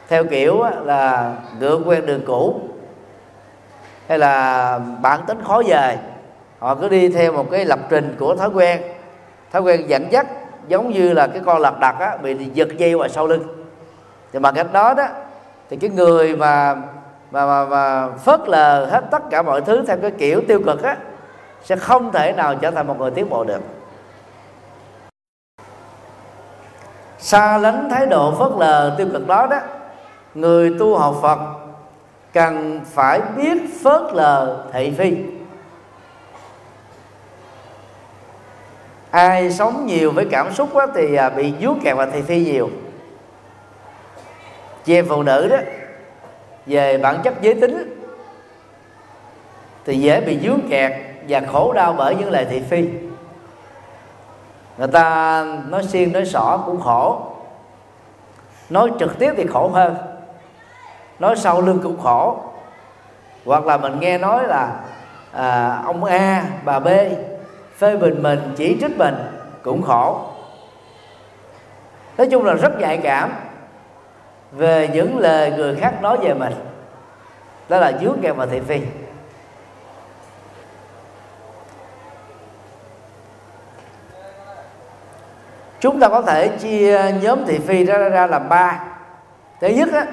Theo kiểu là ngựa quen đường cũ, hay là bản tính khó về họ cứ đi theo một cái lập trình của thói quen. Thói quen dẫn dắt giống như là cái con lật đặt á, bị giật dây ngoài sau lưng. Thì bằng cách đó đó thì cái người mà mà, mà, mà phớt lờ hết tất cả mọi thứ theo cái kiểu tiêu cực á sẽ không thể nào trở thành một người tiến bộ được. Xa lánh thái độ phớt lờ tiêu cực đó đó người tu học phật cần phải biết phớt lờ thị phi. Ai sống nhiều với cảm xúc quá thì à, bị dướng kẹt vào thị phi nhiều. Chị em phụ nữ đó về bản chất giới tính thì dễ bị dướng kẹt và khổ đau bởi những lời thị phi người ta nói xiên nói sỏ cũng khổ. Nói trực tiếp thì khổ hơn. Nói sau lưng cũng khổ. Hoặc là mình nghe nói là à, ông A bà B phê bình mình chỉ trích mình cũng khổ. Nói chung là rất nhạy cảm về những lời người khác nói về mình. Đó là dướng kèm vào thị phi. Chúng ta có thể chia nhóm thị phi ra ra làm ba. Thứ nhất á,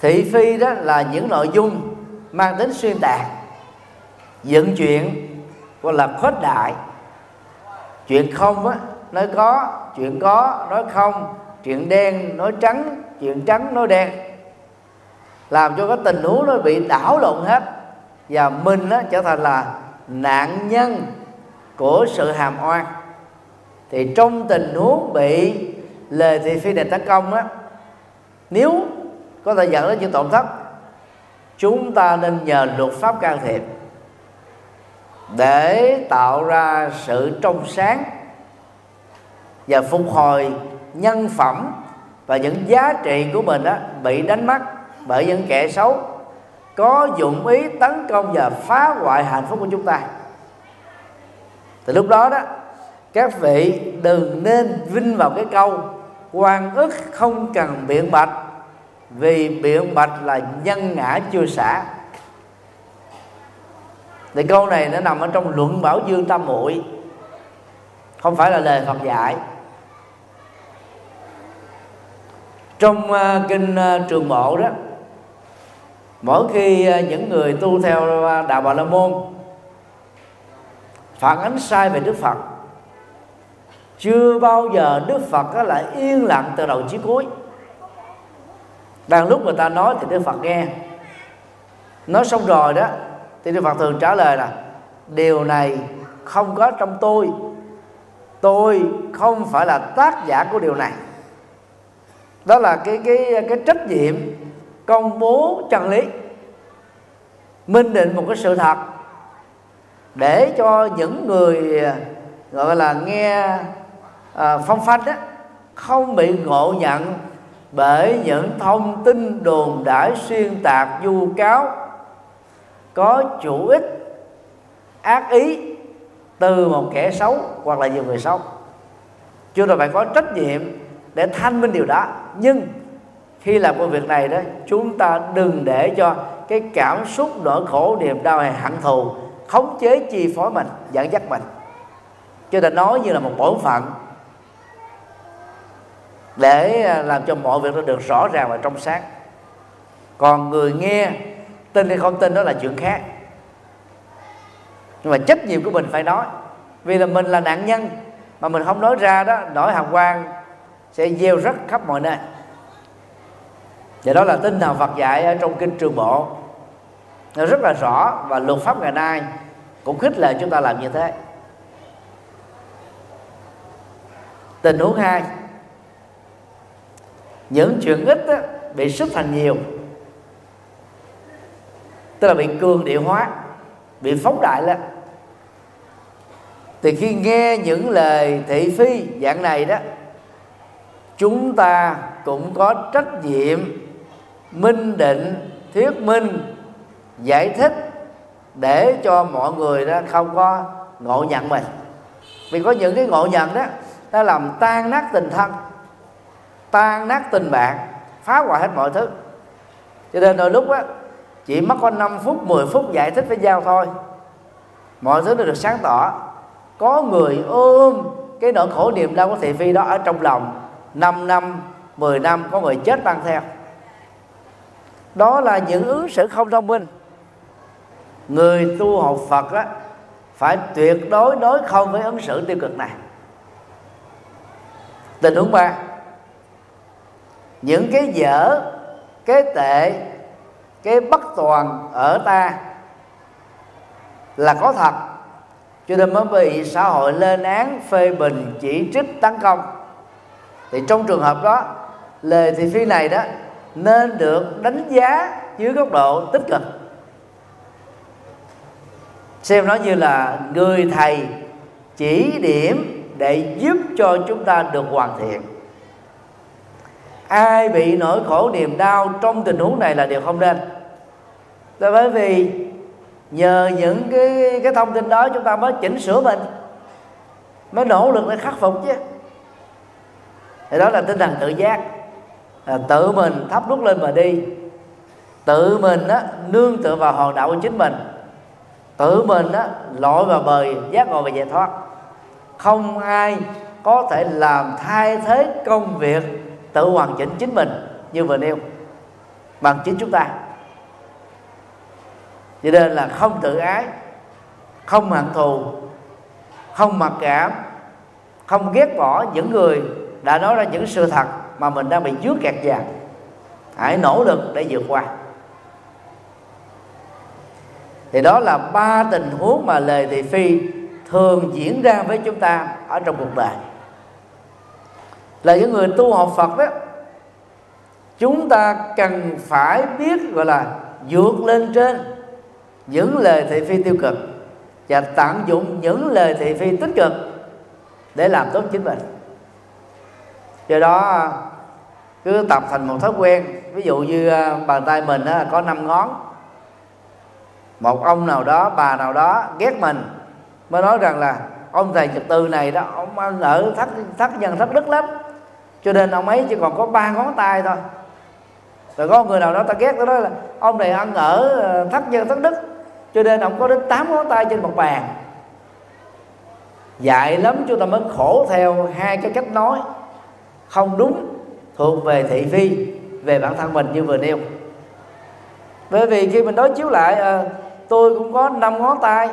thị phi đó là những nội dung mang tính xuyên tạc dựng chuyện gọi là khuếch đại. Chuyện không á nói có chuyện có nói không. Chuyện đen nói trắng chuyện trắng nói đen. Làm cho cái tình huống nó bị đảo lộn hết. Và mình á, trở thành là nạn nhân của sự hàm oan. Thì trong tình huống bị lời thị phi này tấn công á nếu có thể dẫn đến những tổn thất chúng ta nên nhờ luật pháp can thiệp để tạo ra sự trong sáng và phục hồi nhân phẩm và những giá trị của mình đó bị đánh mất bởi những kẻ xấu. Có dụng ý tấn công và phá hoại hạnh phúc của chúng ta. Thì lúc đó đó, các vị đừng nên vinh vào cái câu quan ức không cần biện bạch vì biện bạch là nhân ngã chưa xả thì câu này nó nằm ở trong luận bảo dương tam muội không phải là lời Phật dạy. Trong uh, kinh uh, trường bộ đó mỗi khi uh, những người tu theo uh, đạo bà la môn phản ánh sai về đức phật chưa bao giờ đức phật đó lại yên lặng từ đầu chí cuối. Đang lúc người ta nói thì đức phật nghe. Nói xong rồi đó thì đức phật thường trả lời là điều này không có trong tôi. Tôi không phải là tác giả của điều này. Đó là cái cái cái trách nhiệm công bố chân lý minh định một cái sự thật để cho những người gọi là nghe à, phong phanh đó không bị ngộ nhận bởi những thông tin đồn đãi xuyên tạc vu cáo có chủ ích, ác ý từ một kẻ xấu hoặc là nhiều người xấu. Chúng ta phải có trách nhiệm để thanh minh điều đó. Nhưng khi làm công việc này đó, chúng ta đừng để cho cái cảm xúc, nỗi khổ, niềm đau hay hận thù khống chế, chi phối mình, dẫn dắt mình. Cho nên nói như là một bổn phận để à, làm cho mọi việc nó được rõ ràng và trong sáng. Còn người nghe tin hay không tin đó là chuyện khác. Nhưng mà trách nhiệm của mình phải nói. Vì là mình là nạn nhân, mà mình không nói ra đó, nỗi hàm quan sẽ gieo rất khắp mọi nơi. Và đó là tinh thần Phật dạy ở trong kinh Trường Bộ. Nó rất là rõ và luật pháp ngày nay cũng khích lệ chúng ta làm như thế. Tình huống hai, những chuyện ít đó bị sức thành nhiều tức là bị cường điệu hóa, bị phóng đại lên. Thì khi nghe những lời thị phi dạng này đó, chúng ta cũng có trách nhiệm minh định, thuyết minh, giải thích để cho mọi người đó không có ngộ nhận mình. Vì có những cái ngộ nhận đó, nó làm tan nát tình thân, tan nát tình bạn, phá hoại hết mọi thứ. Cho nên đôi lúc á chỉ mất có 5 phút 10 phút giải thích với nhau thôi. Mọi thứ nó được sáng tỏ. Có người ôm cái nỗi khổ niềm đau của thị phi đó ở trong lòng. 5 năm 10 năm, có người chết mang theo. Đó là những ứng xử không thông minh. Người tu học Phật á, phải tuyệt đối đối không với ứng xử tiêu cực này. Tình huống ba. Những cái dở, cái tệ cái bất toàn ở ta là có thật. Cho nên mới bị xã hội lên án, phê bình, chỉ trích, tấn công. Thì trong trường hợp đó, lời thị phi này đó nên được đánh giá dưới góc độ tích cực. Xem nó như là người thầy chỉ điểm để giúp cho chúng ta được hoàn thiện ai bị nỗi khổ niềm đau trong tình huống này là điều không nên. Là bởi vì nhờ những cái cái thông tin đó chúng ta mới chỉnh sửa mình mới nỗ lực để khắc phục chứ. Thì đó là tinh thần tự giác. Là tự mình thắp nút lên mà đi. Tự mình á, nương tựa vào hòn đảo của chính mình. Tự mình á, lội vào bờ giác ngộ và giải thoát. Không ai có thể làm thay thế công việc tự hoàn chỉnh chính mình như vừa nêu, bằng chính chúng ta. Cho nên là không tự ái, không hận thù, không mặc cảm, không ghét bỏ những người đã nói ra những sự thật mà mình đang bị dướng kẹt vào. Hãy nỗ lực để vượt qua. Thì đó là ba tình huống mà lời thị phi thường diễn ra với chúng ta ở trong cuộc đời là những người tu học Phật đó, chúng ta cần phải biết, gọi là, vượt lên trên những lời thị phi tiêu cực và tận dụng những lời thị phi tích cực để làm tốt chính mình. Do đó à, cứ tập thành một thói quen. Ví dụ như à, bàn tay mình à, có năm ngón. Một ông nào đó, bà nào đó ghét mình, mới nói rằng là, ông thầy trật từ này đó, ông ăn ở thất thất nhân, thất đức lắm cho nên ông ấy chỉ còn có ba ngón tay thôi. Rồi có người nào đó ta ghét nó nói là ông này ăn ở ờ, thất nhân thất đức. Cho nên ông có đến tám ngón tay trên một bàn. Dạy lắm chúng ta mới khổ theo hai cái cách nói. Không đúng thuộc về thị phi về bản thân mình như vừa nêu. Bởi vì khi mình đối chiếu lại à, tôi cũng có năm ngón tay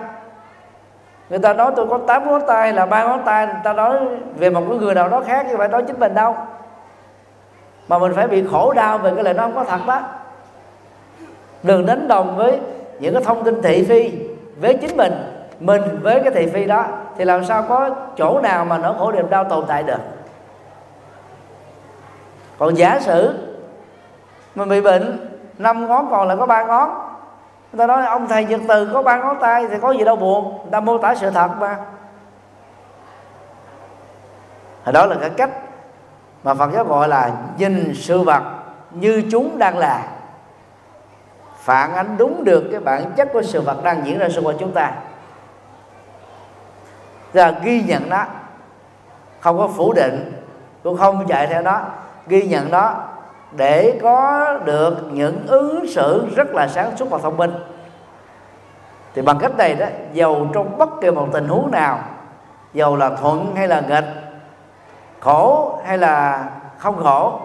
người ta nói tôi có tám ngón tay là ba ngón tay, người ta nói về một cái người nào đó khác chứ phải nói chính mình đâu. Mà mình phải bị khổ đau về cái lời nó không có thật đó. Đừng đánh đồng với những cái thông tin thị phi với chính mình mình với cái thị phi đó, thì làm sao có chỗ nào mà nỗi khổ niềm đau tồn tại được. Còn giả sử mình bị bệnh, năm ngón còn là có ba ngón người ta nói ông thầy nhật từ có ba ngón tay thì có gì đâu buồn. Người ta mô tả sự thật mà. Thì đó là cái cách mà Phật giáo gọi là nhìn sự vật như chúng đang là. Phản ánh đúng được cái bản chất của sự vật đang diễn ra xung quanh chúng ta. Là ghi nhận nó. Không có phủ định. Cũng không chạy theo nó. Ghi nhận nó để có được những ứng xử rất là sáng suốt và thông minh. Thì bằng cách này đó, dầu trong bất kỳ một tình huống nào, dầu là thuận hay là nghịch, khổ hay là không khổ,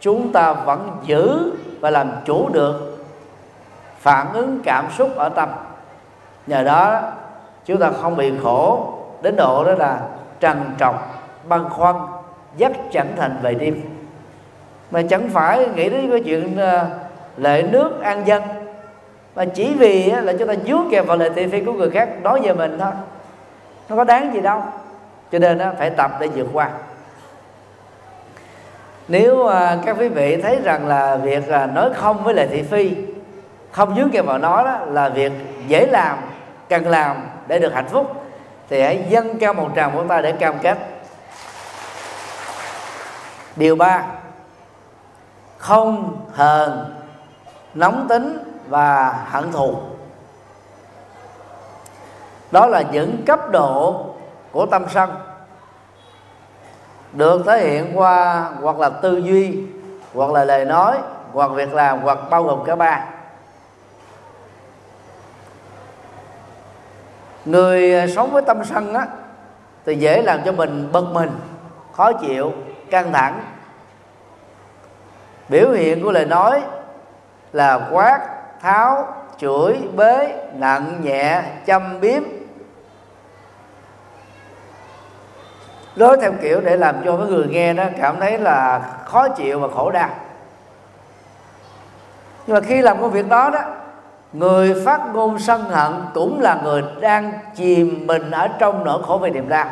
chúng ta vẫn giữ và làm chủ được phản ứng cảm xúc ở tâm. Nhờ đó, chúng ta không bị khổ đến độ đó là trằn trọc, băn khoăn, dắt chẳng thành về đêm mà chẳng phải nghĩ đến cái chuyện ờ, lệ nước an dân. Mà chỉ vì là chúng ta dướng kèm vào lời thị phi của người khác nói về mình thôi. Nó có đáng gì đâu. Cho nên phải tập để vượt qua. Nếu ờ, các quý vị thấy rằng là việc ờ, nói không với lời thị phi, không dướng kèm vào nó đó, là việc dễ làm, cần làm để được hạnh phúc, thì hãy dâng cao một tràng của ta để cam kết. Điều ba không hờn, nóng tính và hận thù. Đó là những cấp độ của tâm sân, được thể hiện qua hoặc là tư duy, hoặc là lời nói, hoặc việc làm, hoặc bao gồm cả ba. Người sống với tâm sân á, thì dễ làm cho mình bực mình, khó chịu, căng thẳng biểu hiện của lời nói là quát, tháo, chửi, bế, nặng, nhẹ, châm biếm. Nói theo kiểu để làm cho cái người nghe đó cảm thấy là khó chịu và khổ đau. Nhưng mà khi làm công việc đó đó, người phát ngôn sân hận cũng là người đang chìm mình ở trong nỗi khổ về niềm đau.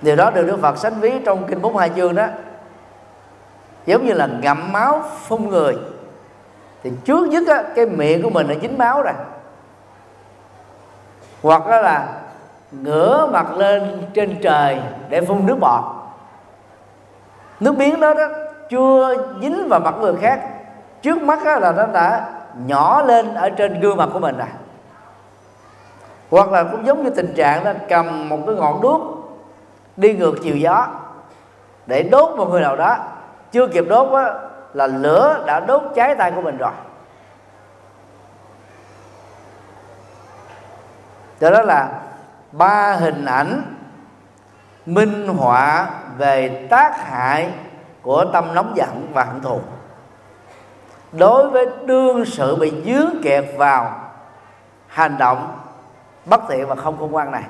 Điều đó được đức phật sánh ví trong kinh bốn hai chương đó giống như là ngậm máu phun người. Thì trước nhất á, cái miệng của mình đã dính máu rồi. Hoặc đó là ngửa mặt lên trên trời để phun nước bọt. Nước biến đó đó chưa dính vào mặt người khác. Trước mắt đó là nó đã nhỏ lên ở trên gương mặt của mình rồi. Hoặc là cũng giống như tình trạng đó cầm một cái ngọn đuốc đi ngược chiều gió để đốt một người nào đó chưa kịp đốt á, là lửa đã đốt cháy tay của mình rồi. Cho đó là ba hình ảnh minh họa về tác hại của tâm nóng giận và hận thù. Đối với đương sự bị dướng kẹt vào hành động bất thiện và không khôn ngoan này.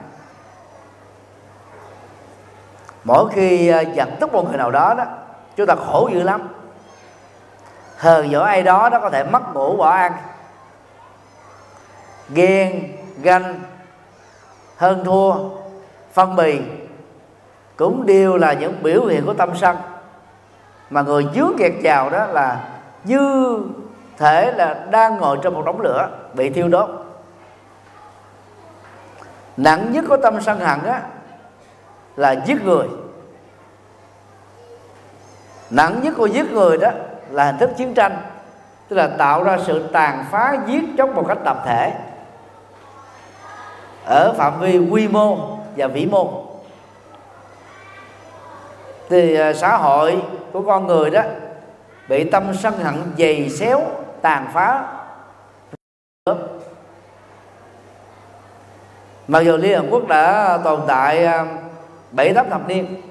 Mỗi khi à, giật giận tức một người nào đó đó chúng ta khổ dữ lắm. Hờn dỗi ai đó nó có thể mất ngủ bỏ ăn. Ghen, ganh, hơn thua, phân bì cũng đều là những biểu hiện của tâm sân. Mà người dướng kẹt vào đó là như thể là đang ngồi trong một đống lửa bị thiêu đốt. Nặng nhất của tâm sân hận á là giết người nặng nhất của giết người đó là hình thức chiến tranh, tức là tạo ra sự tàn phá giết chóc một cách tập thể. Ở phạm vi quy mô và vĩ mô. Thì à, xã hội của con người đó bị tâm sân hận dày xéo, tàn phá. Mặc dù liên hợp quốc đã tồn tại à, bảy tám thập niên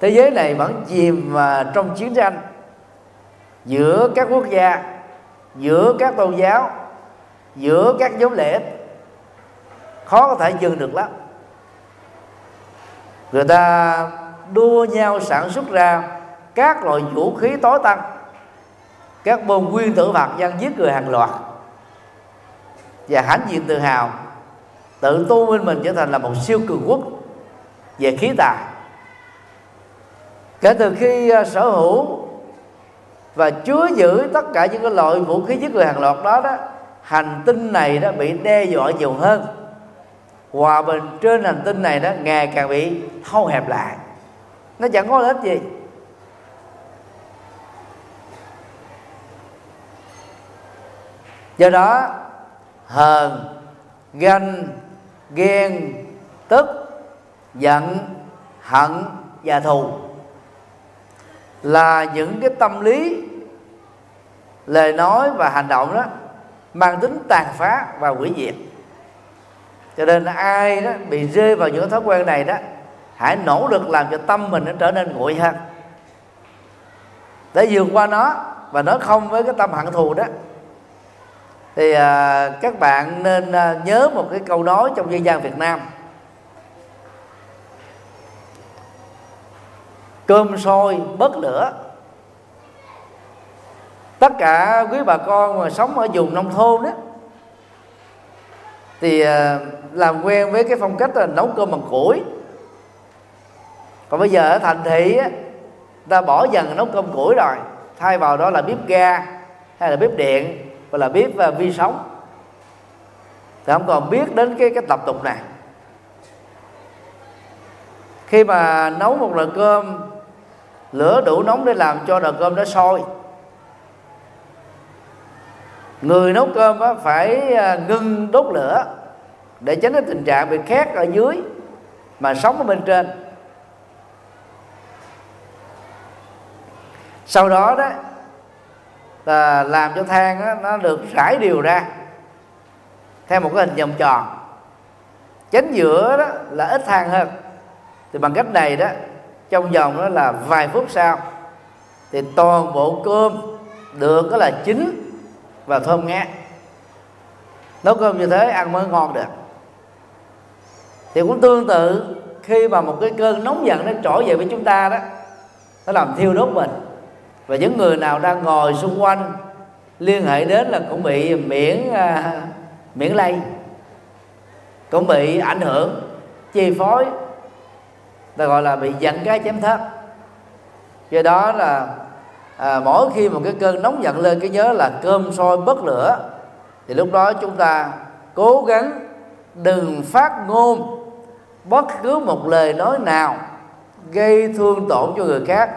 thế giới này vẫn chìm trong chiến tranh. Giữa các quốc gia, giữa các tôn giáo, giữa các nhóm lễ, khó có thể dừng được lắm. Người ta đua nhau sản xuất ra các loại vũ khí tối tăng các bom nguyên tử hạt nhân giết người hàng loạt. Và hãnh diện tự hào, tự tôn minh mình trở thành là một siêu cường quốc về khí tài kể từ khi à, sở hữu và chứa giữ tất cả những cái loại vũ khí giết người hàng loạt đó đó, hành tinh này đã bị đe dọa nhiều hơn. Hòa bình trên hành tinh này đó ngày càng bị thâu hẹp lại. Nó chẳng có lợi ích gì. Do đó, hờn, ganh, ghen, tức, giận, hận và thù là những cái tâm lý lời nói và hành động đó mang tính tàn phá và hủy diệt. Cho nên ai đó bị rơi vào những thói quen này đó hãy nỗ lực làm cho tâm mình nó trở nên nguội hơn. Để vượt qua nó và nói không với cái tâm hận thù đó thì à, các bạn nên à, nhớ một cái câu nói trong dân gian Việt Nam. Cơm sôi bớt lửa. Tất cả quý bà con mà sống ở vùng nông thôn đó thì à, làm quen với cái phong cách là nấu cơm bằng củi. Còn bây giờ ở thành thị á, ta bỏ dần nấu cơm củi rồi thay vào đó là bếp ga hay là bếp điện và là bếp à, vi sóng. Thì không còn biết đến cái cái tập tục này. Khi mà nấu một lần cơm lửa đủ nóng để làm cho nồi cơm nó sôi. Người nấu cơm á, phải à, ngưng đốt lửa để tránh cái tình trạng bị khét ở dưới mà sống ở bên trên. Sau đó đó là làm cho than đó, nó được rải đều ra theo một cái hình vòng tròn. Chánh giữa đó là ít than hơn. Thì bằng cách này đó trong vòng đó là vài phút sau thì toàn bộ cơm được đó là chín và thơm ngát. Nấu cơm như thế ăn mới ngon được. Thì cũng tương tự khi mà một cái cơn nóng giận nó trỗi về với chúng ta đó nó làm thiêu đốt mình. Và những người nào đang ngồi xung quanh liên hệ đến là cũng bị miễn à, miễn lây cũng bị ảnh hưởng chi phối ta gọi là bị giận cái chém thớt. Do đó là à, mỗi khi một cái cơn nóng giận lên cái nhớ là cơm sôi bất lửa thì lúc đó chúng ta cố gắng đừng phát ngôn bất cứ một lời nói nào gây thương tổn cho người khác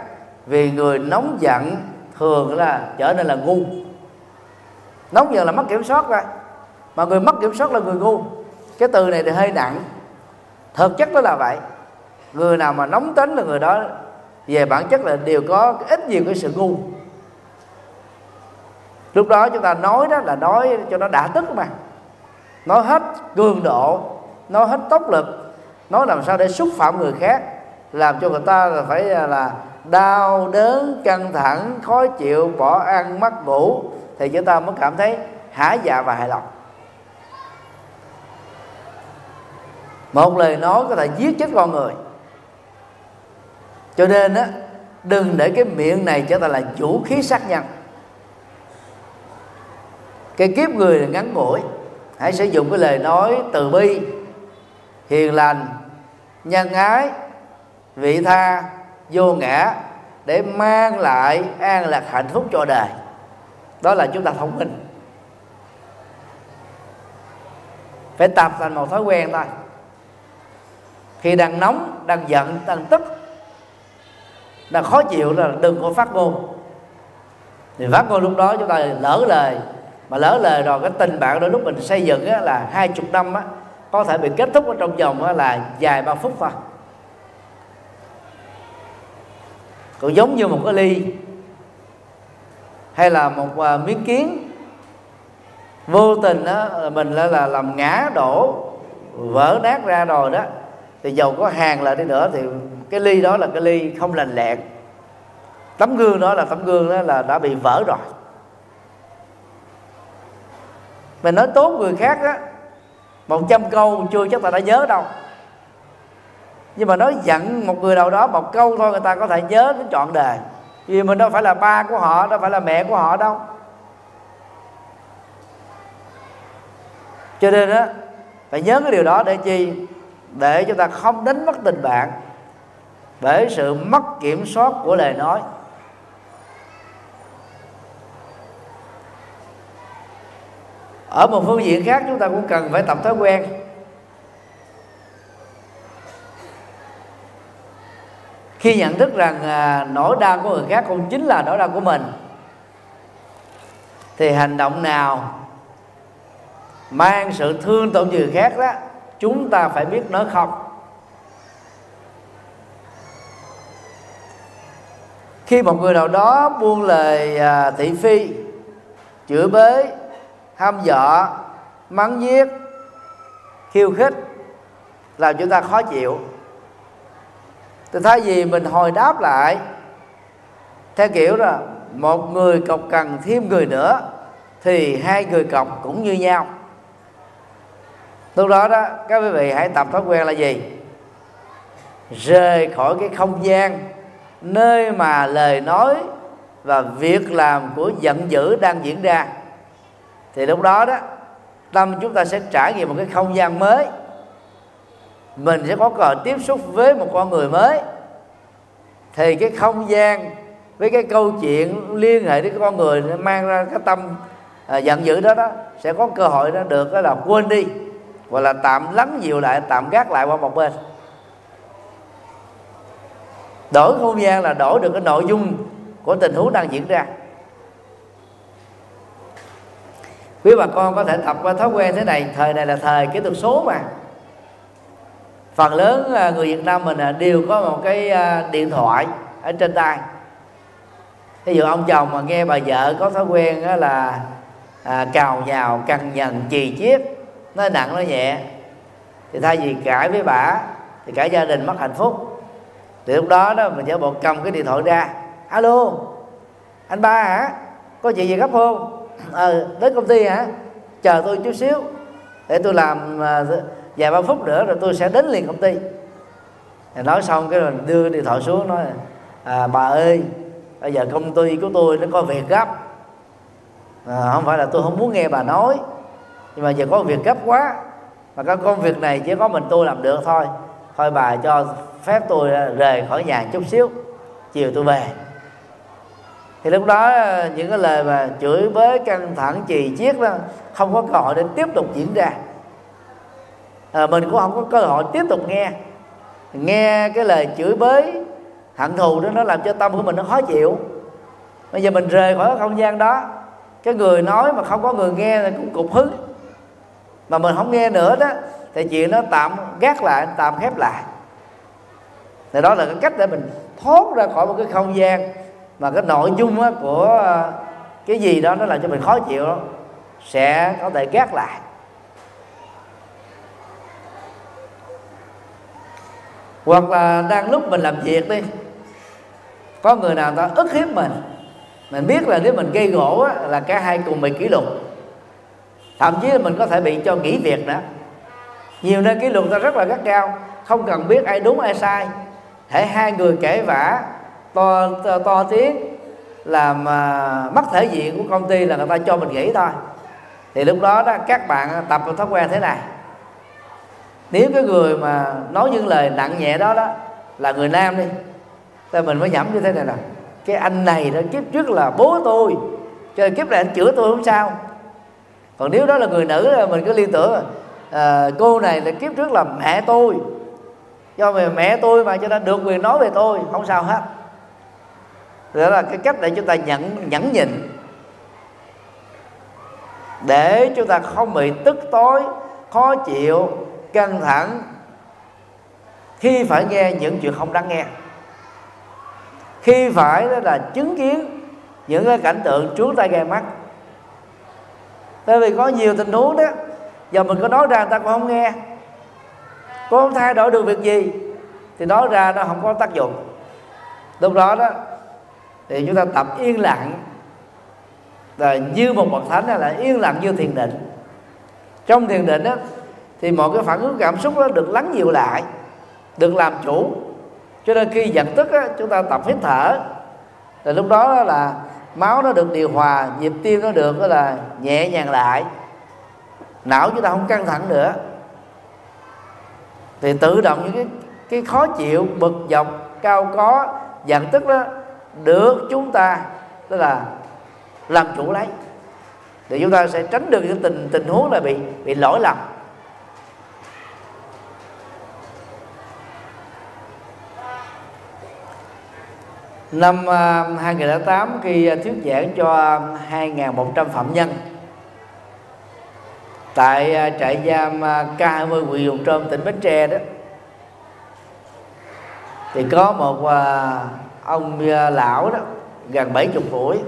vì người nóng giận thường là trở nên là ngu. Nóng giận là mất kiểm soát ra mà người mất kiểm soát là người ngu. Cái từ này thì hơi nặng. Thực chất đó là vậy người nào mà nóng tính là người đó về bản chất là đều có ít nhiều cái sự ngu. Lúc đó chúng ta nói đó là nói cho nó đã tức mà. Nói hết cường độ, nói hết tốc lực, nói làm sao để xúc phạm người khác, làm cho người ta là phải là đau đớn, căng thẳng, khó chịu, bỏ ăn, mất ngủ, thì chúng ta mới cảm thấy hả dạ và hài lòng. Một lời nói có thể giết chết con người cho nên á, đừng để cái miệng này trở thành là vũ khí sát nhân. Cái kiếp người là ngắn ngủi. Hãy sử dụng cái lời nói từ bi, hiền lành, nhân ái, vị tha, vô ngã để mang lại an lạc hạnh phúc cho đời. Đó là chúng ta thông minh. Phải tập thành một thói quen thôi. Khi đang nóng, đang giận, đang tức đang khó chịu là đừng có phát ngôn. Thì phát ngôn lúc đó chúng ta lỡ lời. Mà lỡ lời rồi cái tình bạn đôi lúc mình xây dựng á, là hai chục năm á, có thể bị kết thúc ở trong vòng á, là vài ba phút thôi. Còn giống như một cái ly hay là một uh, miếng kiến. Vô tình á mình là, là làm ngã đổ vỡ nát ra rồi đó thì dầu có hàng lại đi nữa thì cái ly đó là cái ly không lành lẹn. Tấm gương đó là tấm gương đó là đã bị vỡ rồi. Mình nói tốt người khác á, một trăm câu chưa chắc ta đã nhớ đâu. Nhưng mà nói giận một người nào đó một câu thôi người ta có thể nhớ đến trọn đời. Vì mình đâu phải là ba của họ, đâu phải là mẹ của họ đâu. Cho nên á, phải nhớ cái điều đó để chi? Để chúng ta không đánh mất tình bạn bởi sự mất kiểm soát của lời nói. Ở một phương diện khác chúng ta cũng cần phải tập thói quen. Khi nhận thức rằng à, nỗi đau của người khác cũng chính là nỗi đau của mình thì hành động nào mang sự thương tổn người khác đó chúng ta phải biết nói không. Khi một người nào đó buông lời à, thị phi chửi bới ham dọa mắng giết khiêu khích làm chúng ta khó chịu. Thì thay vì mình hồi đáp lại theo kiểu là một người cọc cần thêm người nữa thì hai người cọc cũng như nhau. Lúc đó đó các quý vị hãy tập thói quen là gì? Rời khỏi cái không gian nơi mà lời nói và việc làm của giận dữ đang diễn ra. Thì lúc đó đó tâm chúng ta sẽ trải nghiệm một cái không gian mới. Mình sẽ có cơ hội tiếp xúc với một con người mới. Thì cái không gian với cái câu chuyện liên hệ đến con người mang ra cái tâm à, giận dữ đó đó sẽ có cơ hội nó được đó là quên đi hoặc là tạm lắng dịu lại tạm gác lại qua một bên đổi không gian là đổi được cái nội dung của tình huống đang diễn ra. Quý bà con có thể tập qua thói quen thế này thời này là thời kỹ thuật số mà. Phần lớn à, người Việt Nam mình à, đều có một cái à, điện thoại ở trên tay. Ví dụ ông chồng mà nghe bà vợ có thói quen đó là à, cào nhào cằn nhằn chì chiết nói nặng nói nhẹ thì thay vì cãi với bà thì cả gia đình mất hạnh phúc thì lúc đó đó mình sẽ bộ cầm cái điện thoại ra. Alo anh ba hả? Có chuyện gì gấp không? Ờ đến công ty hả? Chờ tôi chút xíu để tôi làm à, vài ba phút nữa rồi tôi sẽ đến liền công ty. Thì nói xong cái rồi đưa điện thoại xuống nói à, bà ơi bây giờ công ty của tôi nó có việc gấp. À, không phải là tôi không muốn nghe bà nói nhưng mà giờ có việc gấp quá. Mà cái công việc này chỉ có mình tôi làm được thôi thôi bà cho phép tôi rời khỏi nhà chút xíu chiều tôi về. Thì lúc đó ờ, những cái lời mà chửi bới căng thẳng chì chiết đó không có cơ hội để tiếp tục diễn ra. À, mình cũng không có cơ hội tiếp tục nghe. Nghe cái lời chửi bới hận thù đó nó làm cho tâm của mình nó khó chịu. Bây giờ mình rời khỏi không gian đó cái người nói mà không có người nghe thì cũng cục hứng. Mà mình không nghe nữa đó thì chuyện nó tạm gác lại tạm khép lại. Thì đó là cái cách để mình thoát ra khỏi một cái không gian mà cái nội dung của ờ, cái gì đó nó làm cho mình khó chịu đó, sẽ có thể gác lại. Hoặc là đang lúc mình làm việc đi có người nào ta ức hiếp mình mình biết là nếu mình gây gỗ á, là cả hai cùng bị kỷ luật. Thậm chí là mình có thể bị cho nghỉ việc nữa nhiều nơi kỷ luật ta rất là gắt cao không cần biết ai đúng ai sai. Hãy hai người kể vả to to, to tiếng làm uh, mất thể diện của công ty là người ta cho mình nghỉ thôi. Thì lúc đó đó các bạn tập một thói quen thế này. Nếu cái người mà nói những lời nặng nhẹ đó đó là người nam đi thì mình mới nhẩm như thế này nè. Cái anh này đó kiếp trước là bố tôi cho kiếp này anh chữa tôi không sao. Còn nếu đó là người nữ là mình cứ liên tưởng à, cô này là kiếp trước là mẹ tôi. Do về mẹ tôi mà cho nên được quyền nói về tôi không sao hết. Đó là cái cách để chúng ta nhận nhẫn nhịn. Để chúng ta không bị tức tối khó chịu căng thẳng khi phải nghe những chuyện không đáng nghe. Khi phải đó là chứng kiến những cái cảnh tượng trước tay gai mắt. Tại vì có nhiều tình huống đó giờ mình có nói ra người ta cũng không nghe. Cũng không thay đổi được việc gì. Thì nói ra nó không có tác dụng. Lúc đó đó thì chúng ta tập yên lặng. Là như một bậc thánh là yên lặng như thiền định. Trong thiền định đó thì mọi cái phản ứng cảm xúc đó được lắng dịu lại được làm chủ. Cho nên khi giận tức á, chúng ta tập hít thở. Là lúc đó là máu nó được điều hòa nhịp tim nó được đó là nhẹ nhàng lại não chúng ta không căng thẳng nữa. Thì tự động những cái cái khó chịu, bực dọc, cao có giận tức đó, được chúng ta, tức là làm chủ lấy. Thì chúng ta sẽ tránh được những tình tình huống là bị bị lỗi lầm. Năm à, 2008 khi à, thuyết giảng cho à, 2.100 phạm nhân tại à, trại giam à, K20 huyện Dùng Trôm, tỉnh Bến Tre đó. Thì có một à, ông lão đó, gần 70 tuổi.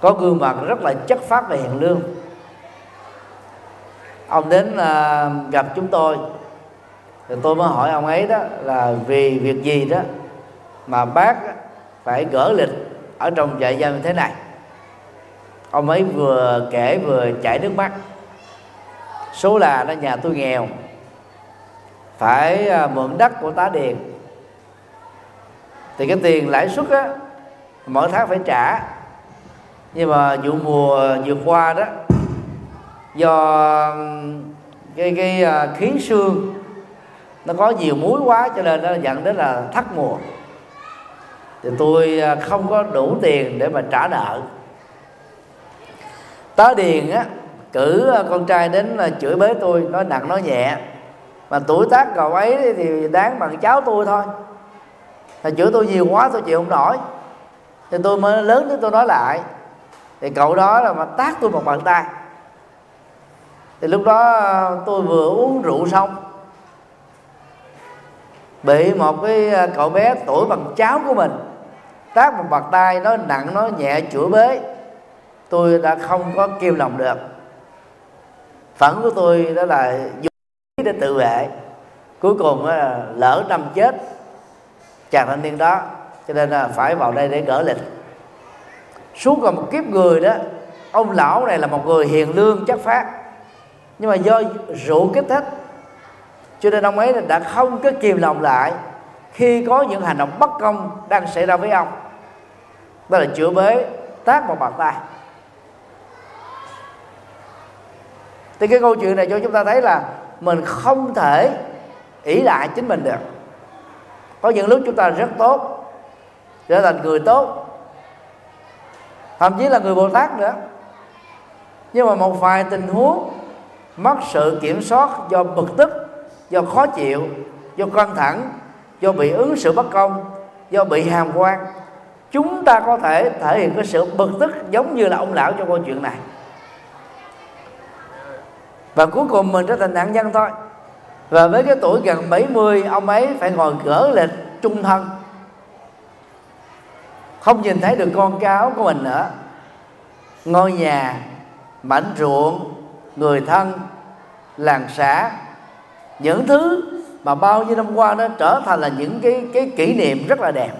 Có gương mặt rất là chất phát và hiền lương. Ông đến gặp chúng tôi. Thì tôi mới hỏi ông ấy đó là vì việc gì đó mà bác phải gỡ lịch ở trong trại giam như thế này ông ấy vừa kể vừa chảy nước mắt. Số là nó nhà tôi nghèo. Phải à, mượn đất của tá điền. Thì cái tiền lãi suất á, mỗi tháng phải trả. Nhưng mà vụ mùa vừa qua đó, do cái cái à, khí xương nó có nhiều muối quá cho nên nó dẫn đến là thất mùa. Thì tôi à, không có đủ tiền để mà trả nợ tớ điền á, cử ờ, con trai đến là chửi bới tôi, nói nặng, nói nhẹ. Mà tuổi tác cậu ấy thì đáng bằng cháu tôi thôi. Thì chửi tôi nhiều quá tôi chịu không nổi. Thì tôi mới lớn đến tôi nói lại. Thì cậu đó là mà tác tôi một bàn tay. Thì lúc đó ờ, tôi vừa uống rượu xong, bị một cái cậu bé tuổi bằng cháu của mình tác một bàn tay nó nặng nó nhẹ, chửi bới tôi đã không có kêu lòng được. Phản của tôi đó là dùng để tự vệ. Cuối cùng là lỡ năm chết, chàng thanh niên đó, cho nên là phải vào đây để gỡ lịch. Xuống còn một kiếp người đó, ông lão này là một người hiền lương chất phát nhưng mà do rượu kích thích, cho nên ông ấy đã không có kìm lòng lại khi có những hành động bất công đang xảy ra với ông. Đó là chữa bế, tác một bàn tay. Thì cái câu chuyện này cho chúng ta thấy là mình không thể ỷ lại chính mình được. Có những lúc chúng ta rất tốt, trở thành người tốt, thậm chí là người bồ tát nữa. Nhưng mà một vài tình huống mất sự kiểm soát do bực tức, do khó chịu, do căng thẳng, do bị ứng xử bất công, do bị hàm quan, chúng ta có thể thể hiện cái sự bực tức giống như là ông lão trong câu chuyện này và cuối cùng mình trở thành nạn nhân thôi. Và với cái tuổi gần 70 ông ấy phải ngồi gỡ lịch trung thân. Không nhìn thấy được con cáo của mình nữa. Ngôi nhà, mảnh ruộng, người thân, làng xã những thứ mà bao nhiêu năm qua nó trở thành là những cái cái kỷ niệm rất là đẹp.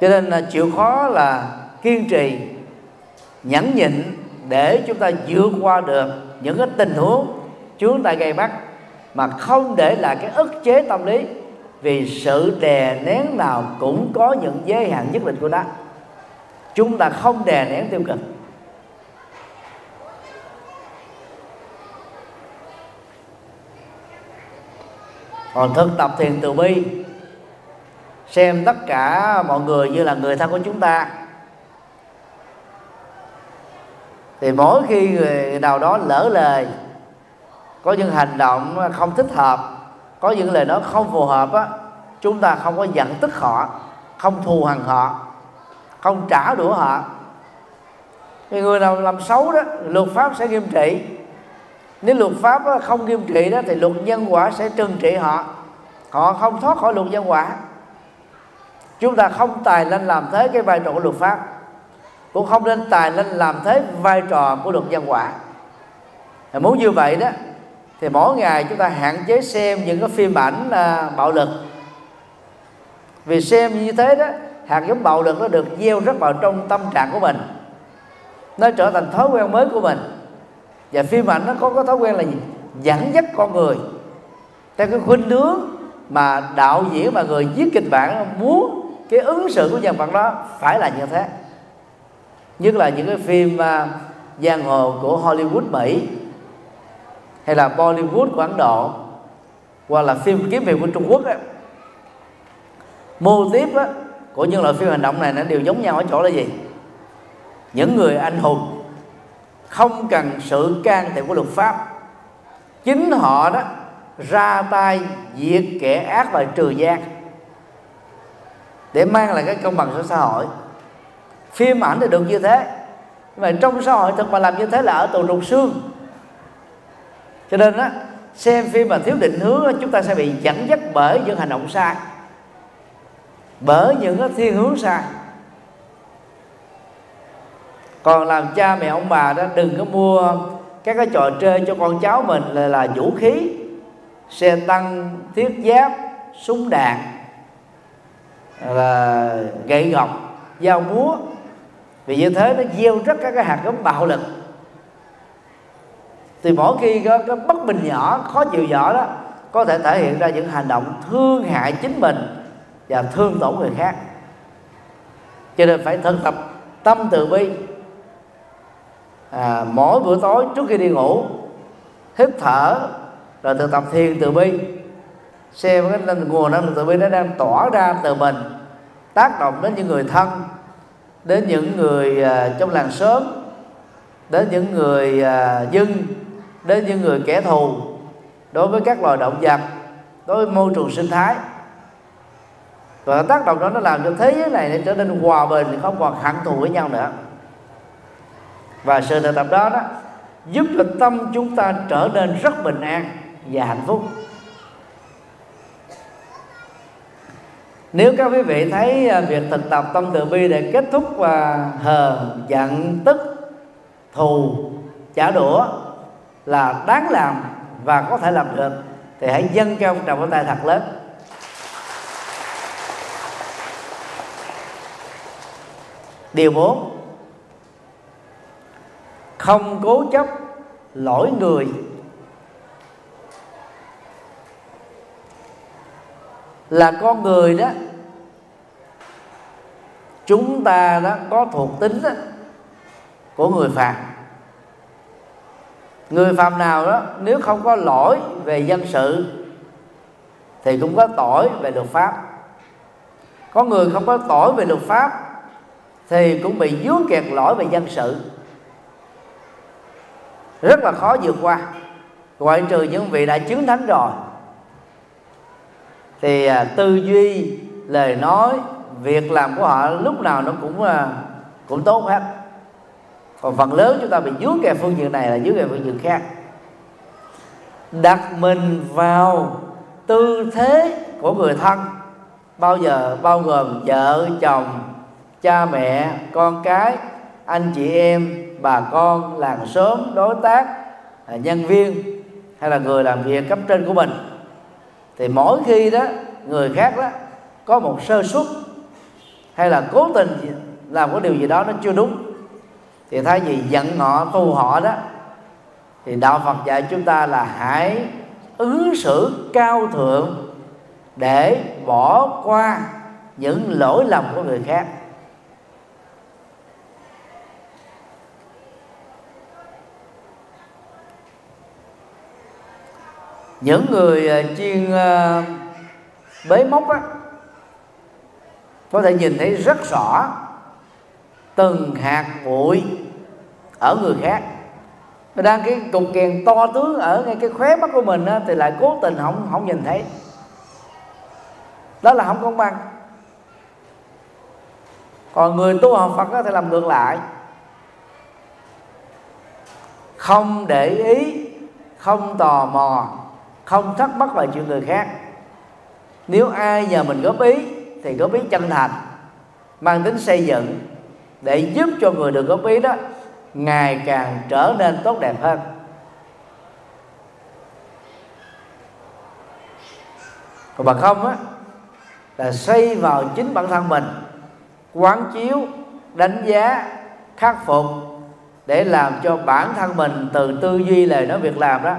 Cho nên là chịu khó là kiên trì, nhẫn nhịn để chúng ta vượt qua được những cái tình huống chúng ta gây bắt mà không để lại cái ức chế tâm lý, vì sự đè nén nào cũng có những giới hạn nhất định của nó. Chúng ta không đè nén tiêu cực. Còn thực tập thiền từ bi, xem tất cả mọi người như là người thân của chúng ta thì mỗi khi người nào đó lỡ lời, có những hành động không thích hợp, có những lời nói không phù hợp á, chúng ta không có giận tức họ, không thù hằn họ, không trả đũa họ. Thì người nào làm xấu đó, luật pháp sẽ nghiêm trị. Nếu luật pháp không nghiêm trị đó, thì luật nhân quả sẽ trừng trị họ. Họ không thoát khỏi luật nhân quả. Chúng ta không tài lên làm thế cái vai trò của luật pháp cũng không nên tài lên làm thế vai trò của luật nhân quả. Và muốn như vậy đó thì mỗi ngày chúng ta hạn chế xem những cái phim ảnh à, bạo lực. Vì xem như thế đó hạt giống bạo lực nó được gieo rất vào trong tâm trạng của mình. Nó trở thành thói quen mới của mình. Và phim ảnh nó có cái thói quen là gì? Dẫn dắt con người. Theo cái khuynh hướng mà đạo diễn và người viết kịch bản muốn cái ứng xử của nhân vật đó phải là như thế nhất là những cái phim uh, giang hồ của Hollywood Mỹ hay là Bollywood của Ấn Độ hoặc là phim kiếm hiệp của Trung Quốc á, mô tiếp á, của những loại phim hành động này nó đều giống nhau ở chỗ là gì? Những người anh hùng không cần sự can thiệp của luật pháp. Chính họ đó ra tay diệt kẻ ác và trừ gian để mang lại cái công bằng cho xã hội phim ảnh thì được như thế. Nhưng mà trong xã hội thực mà làm như thế là ở tù trục xương. Cho nên á xem phim mà thiếu định hướng chúng ta sẽ bị dẫn dắt bởi những hành động sai. Bởi những thiên hướng sai. Còn làm cha mẹ ông bà đó đừng có mua các cái trò chơi cho con cháu mình là, là vũ khí xe tăng thiết giáp súng đạn là gậy gọc dao múa vì như thế nó gieo rất các cái hạt giống bạo lực. Thì mỗi khi có cái bất bình nhỏ khó chịu nhỏ đó có thể thể hiện ra những hành động thương hại chính mình và thương tổn người khác. Cho nên phải thực tập tâm từ bi. À, mỗi buổi tối trước khi đi ngủ hít thở rồi thực tập thiền từ bi. Xem cái nguồn năng lượng từ bi nó đang tỏa ra từ mình tác động đến những người thân đến những người à, trong làng xóm, đến những người à, dân, đến những người kẻ thù đối với các loài động vật, đối với môi trường sinh thái. Và tác động đó nó làm cho thế giới này nó trở nên hòa bình không còn hận thù với nhau nữa. Và sự thực tập đó đó, giúp cho tâm chúng ta trở nên rất bình an và hạnh phúc. Nếu các quý vị thấy à, việc thực tập tâm từ bi để kết thúc và hờ, giận, tức, thù trả đũa là đáng làm và có thể làm được, thì hãy dâng cao trào trọng tay thật lớn. Điều bốn, không cố chấp lỗi người. Là con người đó. Chúng ta đó có thuộc tính đó, của người phàm. Người phàm nào đó nếu không có lỗi về dân sự thì cũng có tội về luật pháp. Có người không có tội về luật pháp thì cũng bị dướng kẹt lỗi về dân sự. Rất là khó vượt qua. Ngoại trừ những vị đã chứng thánh rồi thì à, tư duy lời nói việc làm của họ lúc nào nó cũng à, cũng tốt hết. Còn phần lớn chúng ta bị dướng kẹp phương diện này là dướng kẹp phương diện khác. Đặt mình vào tư thế của người thân. Bao giờ bao gồm vợ chồng cha mẹ con cái anh chị em bà con làng xóm đối tác à, nhân viên hay là người làm việc cấp trên của mình thì mỗi khi đó, người khác đó, có một sơ suất, hay là cố tình làm cái điều gì đó nó chưa đúng, thì thay vì giận họ tu họ đó, thì đạo Phật dạy chúng ta là hãy ứng xử cao thượng để bỏ qua những lỗi lầm của người khác. Những người à, chuyên à, bế mốc á có thể nhìn thấy rất rõ từng hạt bụi ở người khác. Nó đang cái cục kèn to tướng ở ngay cái khóe mắt của mình á, thì lại cố tình không không nhìn thấy. Đó là không công bằng. Còn người tu học Phật á, thì làm ngược lại. Không để ý không tò mò không thắc mắc về chuyện người khác. Nếu ai nhờ mình góp ý, thì góp ý chân thành, mang tính xây dựng, để giúp cho người được góp ý đó, ngày càng trở nên tốt đẹp hơn. Còn bằng không á, là xây vào chính bản thân mình, quán chiếu, đánh giá, khắc phục, để làm cho bản thân mình từ tư duy lời nói việc làm đó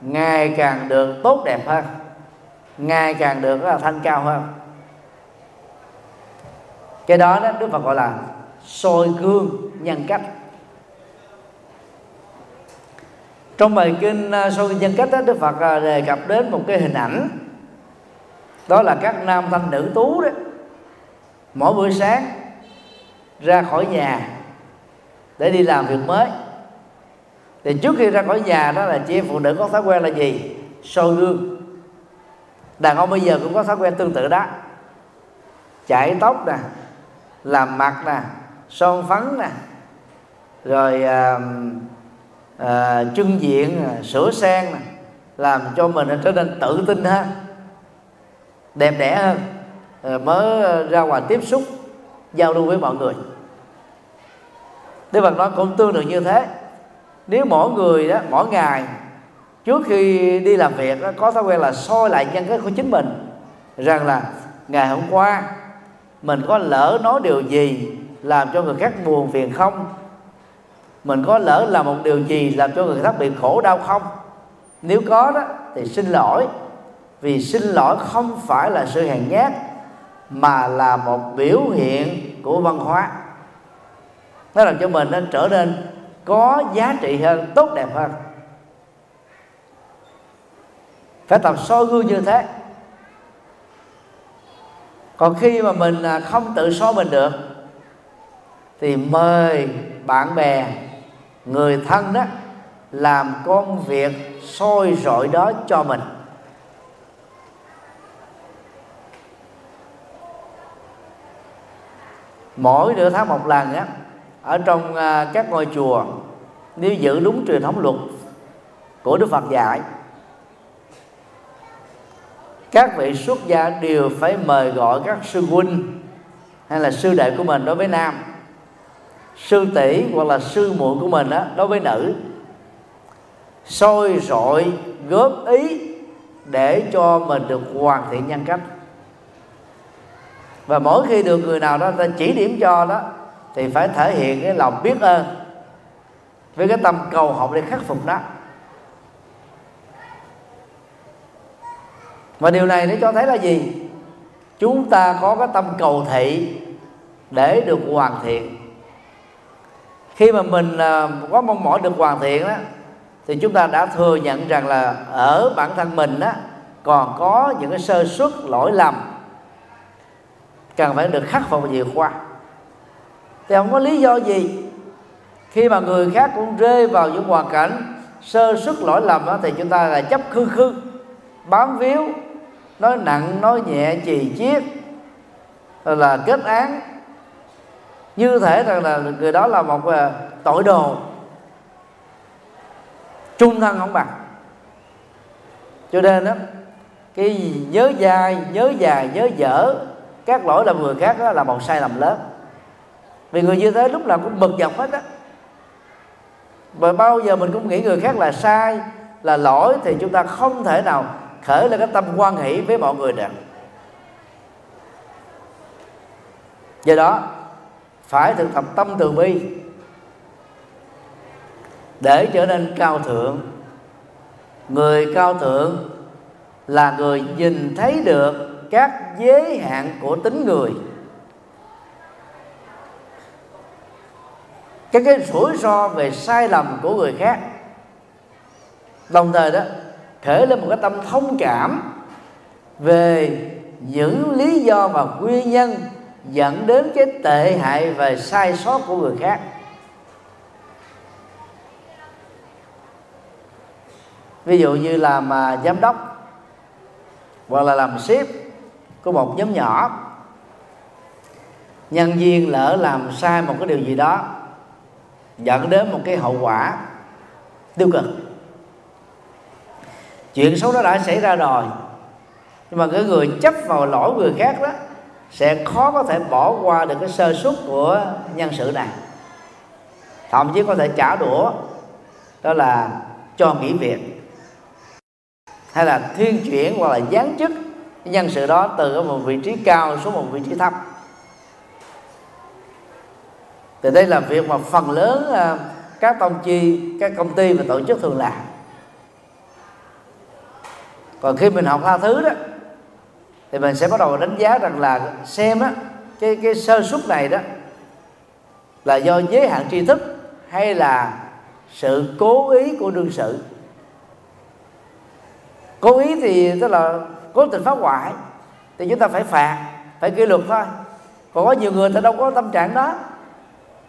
ngày càng được tốt đẹp hơn. Ngày càng được là thanh cao hơn. Cái đó đó đức phật gọi là soi gương nhân cách. Trong bài kinh à, soi gương nhân cách đó, đức phật à, đề cập đến một cái hình ảnh. Đó là các nam thanh nữ tú đó. Mỗi buổi sáng ra khỏi nhà để đi làm việc mới thì trước khi ra khỏi nhà đó là chị em phụ nữ có thói quen là gì? Soi gương. Đàn ông bây giờ cũng có thói quen tương tự đó. Chải tóc nè làm mặt nè son phấn nè rồi à, à, trưng diện sửa sang làm cho mình trở nên tự tin hơn đẹp đẽ hơn mới ra ngoài tiếp xúc giao lưu với mọi người. Đức Phật nói cũng tương tự như thế nếu mỗi người đó mỗi ngày trước khi đi làm việc đó, có thói quen là soi lại nhân cách của chính mình rằng là ngày hôm qua mình có lỡ nói điều gì làm cho người khác buồn phiền không? Mình có lỡ làm một điều gì làm cho người khác bị khổ đau không? Nếu có đó thì xin lỗi. Vì xin lỗi không phải là sự hèn nhát mà là một biểu hiện của văn hóa. Nó làm cho mình nó trở nên có giá trị hơn, tốt đẹp hơn. Phải tập soi gương như thế. Còn khi mà mình à, không tự soi mình được, thì mời bạn bè, người thân đó, làm công việc soi rọi đó cho mình. Mỗi nửa tháng một lần á ở trong à, các ngôi chùa, nếu giữ đúng truyền thống luật của Đức Phật dạy, các vị xuất gia đều phải mời gọi các sư huynh hay là sư đệ của mình đối với nam, sư tỷ hoặc là sư muội của mình đó đối với nữ, soi rọi, góp ý để cho mình được hoàn thiện nhân cách. Và mỗi khi được người nào đó ta chỉ điểm cho đó thì phải thể hiện cái lòng biết ơn với cái tâm cầu học để khắc phục đó. Và điều này nó cho thấy là gì? Chúng ta có cái tâm cầu thị để được hoàn thiện. Khi mà mình à, có mong mỏi được hoàn thiện đó, thì chúng ta đã thừa nhận rằng là ở bản thân mình đó, còn có những cái sơ suất lỗi lầm. Cần phải được khắc phục và vượt qua thì không có lý do gì. Khi mà người khác cũng rơi vào những hoàn cảnh sơ xuất lỗi lầm đó, thì chúng ta là chấp khư khư bám víu nói nặng nói nhẹ chì chiết là kết án. Như thể rằng là người đó là một à, tội đồ. Trung thân không bằng. Cho nên đó cái gì nhớ dai nhớ dài nhớ dở các lỗi làm người khác đó là một sai lầm lớn vì người như thế lúc nào cũng bực dọc hết á. Và bao giờ mình cũng nghĩ người khác là sai, là lỗi thì chúng ta không thể nào khởi lên cái tâm quan hỷ với mọi người được. Do đó, phải thực tập tâm từ bi để trở nên cao thượng. Người cao thượng là người nhìn thấy được các giới hạn của tính người. Các cái rủi ro về sai lầm của người khác. Đồng thời đó khởi lên một cái tâm thông cảm về những lý do và nguyên nhân dẫn đến cái tệ hại và sai sót của người khác. Ví dụ như làm mà giám đốc hoặc là làm sếp của một nhóm nhỏ, nhân viên lỡ làm sai một cái điều gì đó dẫn đến một cái hậu quả tiêu cực. Chuyện xấu đó đã xảy ra rồi, nhưng mà cái người chấp vào lỗi người khác đó sẽ khó có thể bỏ qua được cái sơ suất của nhân sự này. Thậm chí có thể trả đũa, đó là cho nghỉ việc, hay là thiên chuyển hoặc là giáng chức nhân sự đó từ một vị trí cao xuống một vị trí thấp thì đây là việc mà phần lớn à, các tông chi, các công ty và tổ chức thường làm. Còn khi mình học tha thứ đó, thì mình sẽ bắt đầu đánh giá rằng là xem á, cái cái sơ suất này đó là do giới hạn tri thức hay là sự cố ý của đương sự. Cố ý thì tức là cố tình phá hoại thì chúng ta phải phạt, phải kỷ luật thôi. Còn có nhiều người ta đâu có tâm trạng đó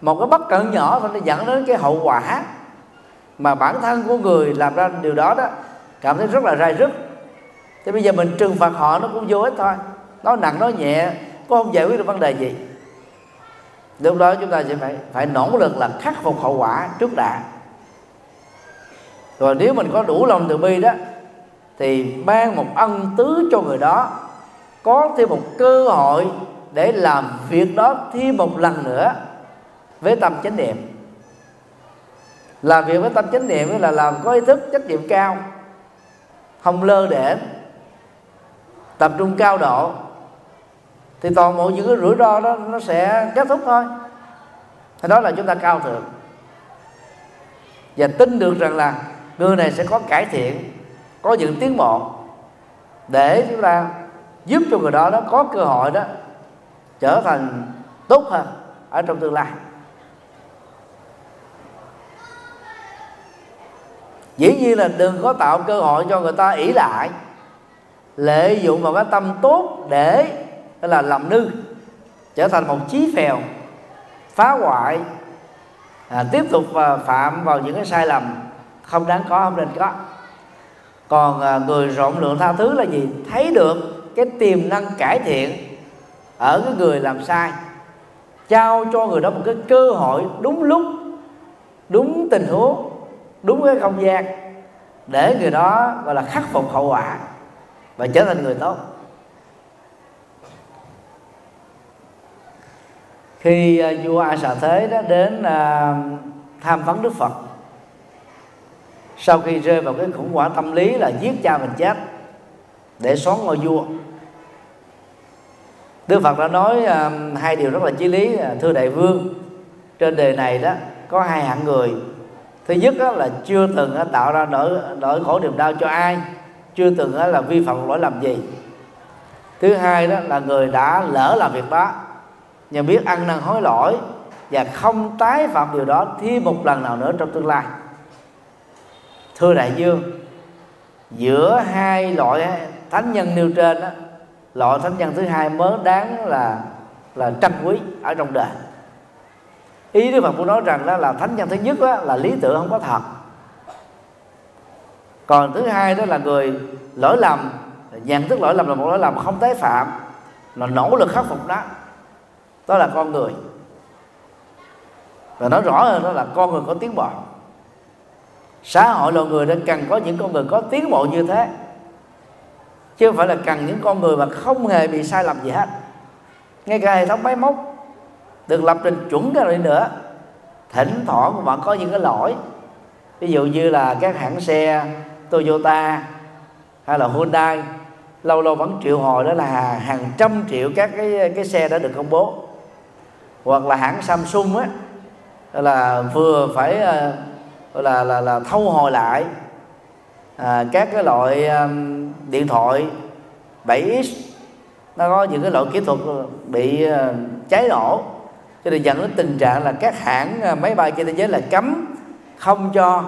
một cái bất cẩn nhỏ thôi, nó dẫn đến cái hậu quả mà bản thân của người làm ra điều đó đó, cảm thấy rất là rai rứt. Thì bây giờ mình trừng phạt họ nó cũng vô ích thôi. Nói nặng, nói nhẹ, cũng không giải quyết được vấn đề gì. Lúc đó chúng ta sẽ phải phải nỗ lực là khắc phục hậu quả trước đã. Rồi nếu mình có đủ lòng từ bi đó, thì ban một ân tứ cho người đó, có thêm một cơ hội để làm việc đó thêm một lần nữa với tâm chánh niệm. Làm việc với tâm chánh niệm là làm có ý thức, trách nhiệm cao, không lơ để tập trung cao độ. Thì toàn bộ những cái rủi ro đó nó sẽ kết thúc thôi. Thì đó là chúng ta cao thượng. Và tin được rằng là người này sẽ có cải thiện, có những tiến bộ để chúng ta giúp cho người đó đó có cơ hội đó trở thành tốt hơn ở trong tương lai. Dĩ nhiên là đừng có tạo cơ hội cho người ta ỷ lại. Lợi dụng vào cái tâm tốt để là làm nư trở thành một chí phèo phá hoại à, tiếp tục à, phạm vào những cái sai lầm không đáng có không nên có. Còn à, người rộng lượng tha thứ là gì? Thấy được cái tiềm năng cải thiện ở cái người làm sai trao cho người đó một cái cơ hội đúng lúc đúng tình huống đúng cái không gian để người đó gọi là khắc phục hậu quả và trở thành người tốt. Khi à, vua a xà thế đó đến à, tham vấn đức phật sau khi rơi vào cái khủng hoảng tâm lý là giết cha mình chết để xóa ngôi vua Đức Phật đã nói uh, hai điều rất là chí lý thưa đại vương trên đời này đó có hai hạng người thứ nhất đó là chưa từng tạo ra nỗi nỗi khổ niềm đau cho ai chưa từng là vi phạm lỗi làm gì. Thứ hai đó là người đã lỡ làm việc đó nhưng biết ăn năn hối lỗi và không tái phạm điều đó thêm một lần nào nữa trong tương lai. Thưa đại dương giữa hai loại thánh nhân nêu trên đó, loại thánh nhân thứ hai mới đáng là là trân quý ở trong đời ý đức phật cũng nói rằng đó là thánh nhân thứ nhất đó, là lý tưởng không có thật. Còn thứ hai đó là người lỗi lầm nhận thức lỗi lầm là một lỗi lầm không tái phạm là nỗ lực khắc phục đó đó là con người. Và nói rõ hơn đó là con người có tiến bộ. Xã hội loài người đang cần có những con người có tiến bộ như thế chứ không phải là cần những con người mà không hề bị sai lầm gì hết. Ngay cả hệ thống máy móc được lập trình chuẩn cái rồi nữa. Thỉnh thoảng vẫn có những cái lỗi ví dụ như là các hãng xe Toyota hay là Hyundai lâu lâu vẫn triệu hồi đó là hàng trăm triệu các cái cái xe đã được công bố. Hoặc là hãng Samsung á là vừa phải ờ, là là là là thâu hồi lại à, các cái loại um, điện thoại 7x nó có những cái loại kỹ thuật bị uh, cháy nổ cho nên dẫn đến tình trạng là các hãng à, máy bay trên thế giới là cấm không cho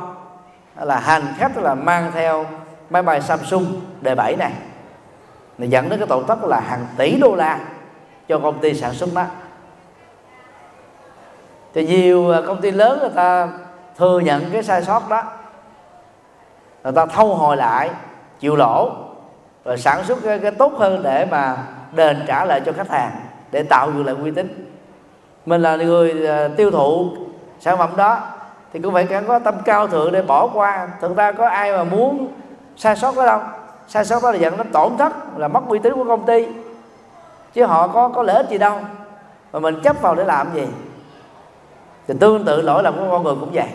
là hành khách là mang theo máy bay Samsung D7 này. Này dẫn đến cái tổn thất là hàng tỷ đô la cho công ty sản xuất đó thì nhiều à, công ty lớn người ta thừa nhận cái sai sót đó. Người ta thâu hồi lại chịu lỗ rồi sản xuất cái, cái tốt hơn để mà đền trả lại cho khách hàng để tạo dựng lại uy tín mình là người à, tiêu thụ sản phẩm đó, thì cũng phải có tâm cao thượng để bỏ qua. Thực ra có ai mà muốn sai sót đó đâu. Sai sót đó là dẫn đến tổn thất, là mất uy tín của công ty. Chứ họ có có lợi ích gì đâu. Mà mình chấp vào để làm gì? Thì tương tự lỗi lầm của con người cũng vậy.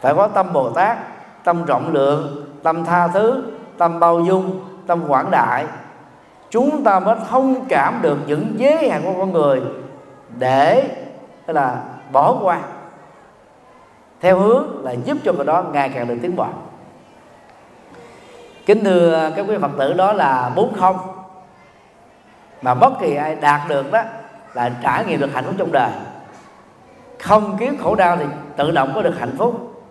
Phải có tâm bồ tát, tâm rộng lượng, tâm tha thứ, tâm bao dung, tâm quảng đại. Chúng ta mới thông cảm được những giới hạn của con người để, tức là bỏ qua. Theo hướng là giúp cho người đó ngày càng được tiến bộ. Kính thưa các quý phật tử, đó là bốn không mà bất kỳ ai đạt được đó là trải nghiệm được hạnh phúc trong đời. Không kiếm khổ đau thì tự động có được hạnh phúc.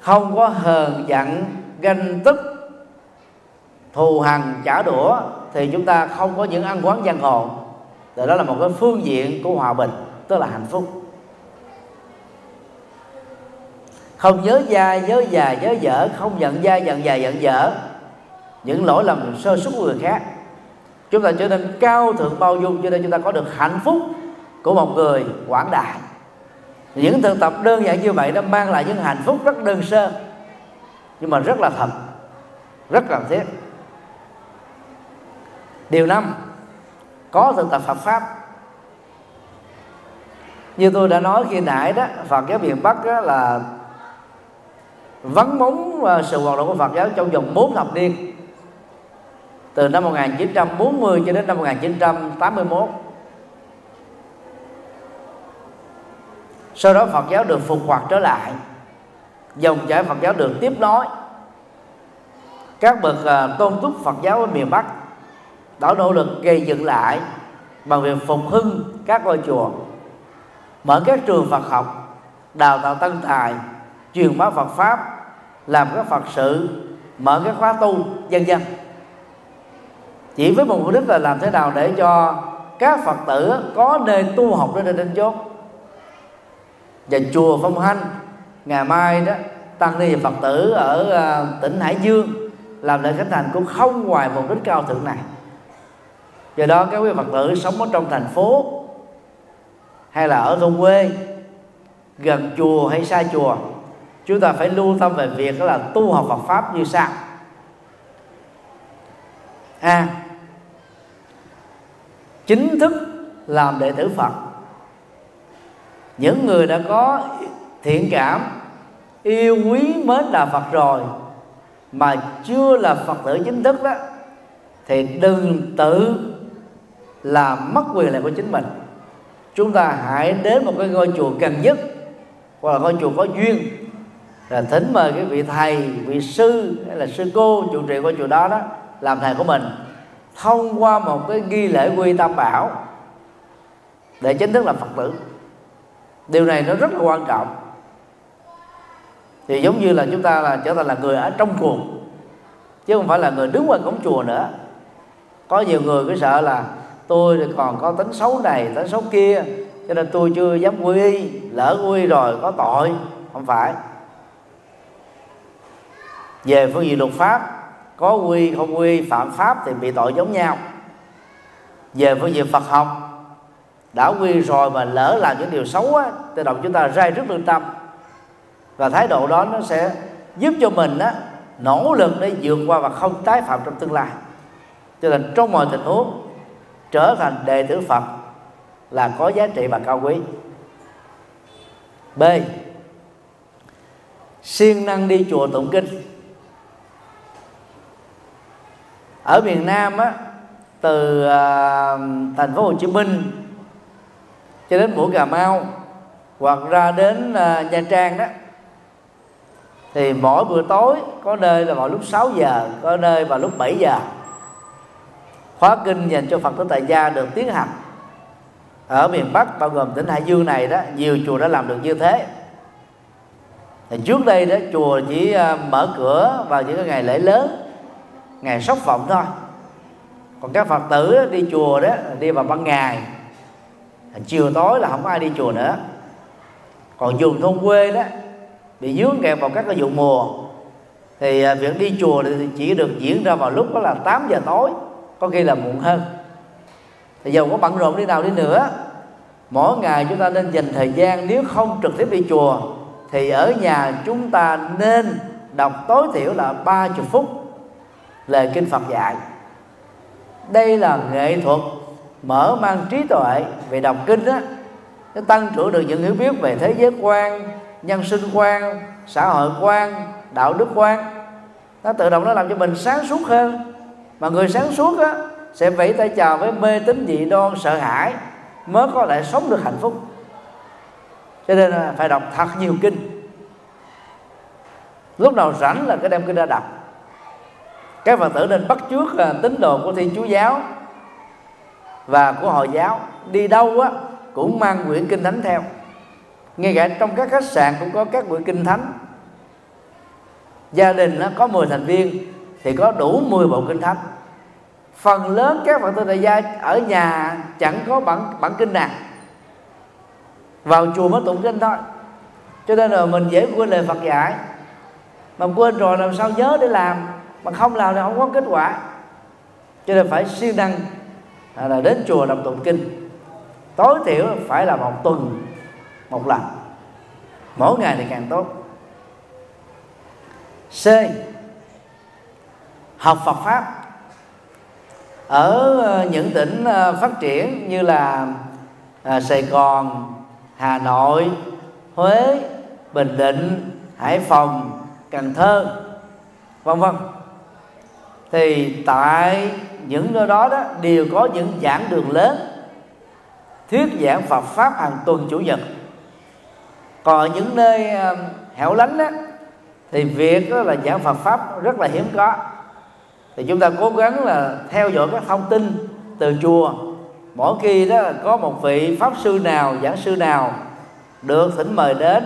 Không có hờn giận, ganh tức, thù hằn trả đũa thì chúng ta không có những ăn quán giang hồ thì đó là một cái phương diện của hòa bình, tức là hạnh phúc. Không nhớ dai nhớ già, nhớ dở, không giận dai giận già giận dở. Những lỗi lầm sơ suất của người khác. Chúng ta trở nên cao thượng bao dung cho nên chúng ta có được hạnh phúc của một người quảng đại. Những thực tập đơn giản như vậy nó mang lại những hạnh phúc rất đơn sơ, nhưng mà rất là thật rất cần thiết điều năm có thực tập Phật pháp. Như tôi đã nói khi nãy đó, Phật giáo miền Bắc đó là vắng bóng à, sự hoạt động của Phật giáo trong vòng 4 thập niên. Từ năm 1940 cho đến năm 1981 sau đó Phật giáo được phục hoạt trở lại. Dòng chảy Phật giáo được tiếp nối. Các bậc à, tôn túc Phật giáo ở miền Bắc đã nỗ lực gây dựng lại bằng việc phục hưng các ngôi chùa, mở các trường Phật học, đào tạo tân tài, truyền bá Phật pháp, làm các Phật sự, mở các khóa tu dân dân chỉ với một mục đích là làm thế nào để cho các Phật tử có nơi tu học đến nơi đến chốt. Và chùa Phong Hanh, ngày mai đó, tăng ni Phật tử ở à, tỉnh Hải Dương, làm lễ khánh thành cũng không ngoài mục đích cao thượng này do đó các quý Phật tử sống ở trong thành phố hay là ở thôn quê gần chùa hay xa chùa chúng ta phải lưu tâm về việc đó là tu học Phật pháp như sau. A. À, chính thức làm đệ tử Phật. Những người đã có thiện cảm yêu quý mến đạo Phật rồi mà chưa là Phật tử chính thức đó thì đừng tự là mất quyền lợi của chính mình. Chúng ta hãy đến một cái ngôi chùa gần nhất, hoặc là ngôi chùa có duyên, là thỉnh mời cái vị thầy, vị sư, hay là sư cô chủ trì của chùa đó đó làm thầy của mình, thông qua một cái nghi lễ quy tam bảo, để chính thức là phật tử. Điều này nó rất là quan trọng. Thì giống như là chúng ta là trở thành là người ở trong cuộc, chứ không phải là người đứng ngoài cổng chùa nữa. Có nhiều người cứ sợ là tôi thì còn có tính xấu này, tính xấu kia, cho nên tôi chưa dám quy, lỡ quy rồi có tội, không phải. Về phương diện luật pháp, có quy, không quy, phạm pháp thì bị tội giống nhau. Về phương diện Phật học, đã quy rồi mà lỡ làm những điều xấu á tự động chúng ta rai rất lương tâm. Và thái độ đó nó sẽ giúp cho mình á, nỗ lực để vượt qua và không tái phạm trong tương lai. Cho nên trong mọi tình huống trở thành đệ tử Phật là có giá trị và cao quý. B. Siêng năng đi chùa tụng kinh. Ở miền Nam á, từ à, thành phố Hồ Chí Minh cho đến mũi Cà Mau hoặc ra đến à, Nha Trang đó, thì mỗi buổi tối có nơi là vào lúc 6 giờ, có nơi vào lúc 7 giờ khóa kinh dành cho phật tử tại gia được tiến hành. Ở miền bắc, bao gồm tỉnh hải dương này đó, nhiều chùa đã làm được như thế. Thì trước đây đó, chùa chỉ à, mở cửa vào những cái ngày lễ lớn, ngày sóc vọng thôi. Còn các phật tử đi chùa đó, đi vào ban ngày à, chiều tối là không ai đi chùa nữa. Còn vùng thôn quê đó, bị dướng kẹt vào các cái vụ mùa. Thì à, việc đi chùa thì chỉ được diễn ra vào lúc đó là 8 giờ tối có khi là muộn hơn. Thì dầu có bận rộn đi nào đi nữa, mỗi ngày chúng ta nên dành thời gian nếu không trực tiếp đi chùa, thì ở nhà chúng ta nên đọc tối thiểu là ba chục phút lời kinh Phật dạy. Đây là nghệ thuật mở mang trí tuệ về đọc kinh đó nó tăng trưởng được những hiểu biết về thế giới quan, nhân sinh quan, xã hội quan, đạo đức quan. Nó tự động nó làm cho mình sáng suốt hơn mà người sáng suốt á, sẽ vẫy tay chào với mê tín dị đoan sợ hãi mới có thể sống được hạnh phúc. Cho nên là phải đọc thật nhiều kinh. Lúc nào rảnh là cái đem kinh ra đọc. Các phật tử nên bắt chước là tín đồ của thiên chúa giáo và của hồi giáo. Đi đâu á cũng mang quyển kinh thánh theo. Ngay cả trong các khách sạn cũng có các quyển kinh thánh. Gia đình nó có 10 thành viên thì có đủ 10 bộ kinh thánh. Phần lớn các phật tử tại gia ở nhà chẳng có bản bản kinh nào. Vào chùa mới tụng kinh thôi. Cho nên là mình dễ quên lời Phật dạy. Mà quên rồi làm sao nhớ để làm? Mà không làm thì không có kết quả. Cho nên phải siêng năng à, là đến chùa đọc tụng kinh. Tối thiểu phải là một tuần, một lần. Mỗi ngày thì càng tốt. C học Phật pháp. Ở ờ, những tỉnh ờ, phát triển như là ờ, Sài Gòn, Hà Nội, Huế, Bình Định, Hải Phòng, Cần Thơ, vân vân. Thì tại những nơi đó đó đều có những giảng đường lớn thuyết giảng Phật pháp hàng tuần chủ nhật. Còn ở những nơi hẻo lánh đó, thì việc đó là giảng Phật pháp rất là hiếm có thì chúng ta cố gắng là theo dõi các thông tin từ chùa. Mỗi khi đó có một vị pháp sư nào giảng sư nào được thỉnh mời đến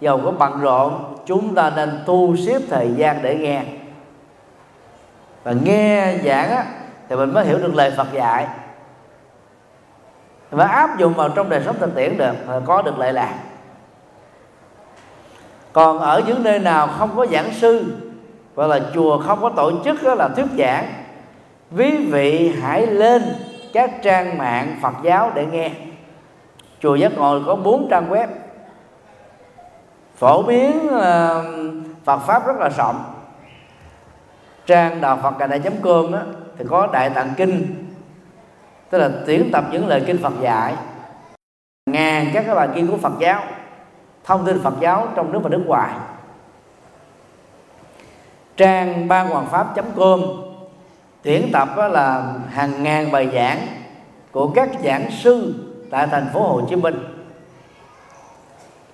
giàu có bận rộn chúng ta nên tu xếp thời gian để nghe. Và nghe giảng á, thì mình mới hiểu được lời Phật dạy. Và áp dụng vào trong đời sống thực tiễn được có được lợi lạc. Còn ở những nơi nào không có giảng sư và là chùa không có tổ chức đó là thuyết giảng. Quý vị hãy lên các trang mạng Phật giáo để nghe. Chùa giác ngộ có bốn trang web. Phổ biến Phật pháp rất là rộng. Trang đạo Phật cà com đó, thì có đại tạng kinh tức là tuyển tập những lời kinh Phật dạy. Ngàn các cái bài kinh của Phật giáo thông tin Phật giáo trong nước và nước ngoài trang ban hoàng pháp com. Tuyển tập là hàng ngàn bài giảng của các giảng sư tại thành phố Hồ Chí Minh.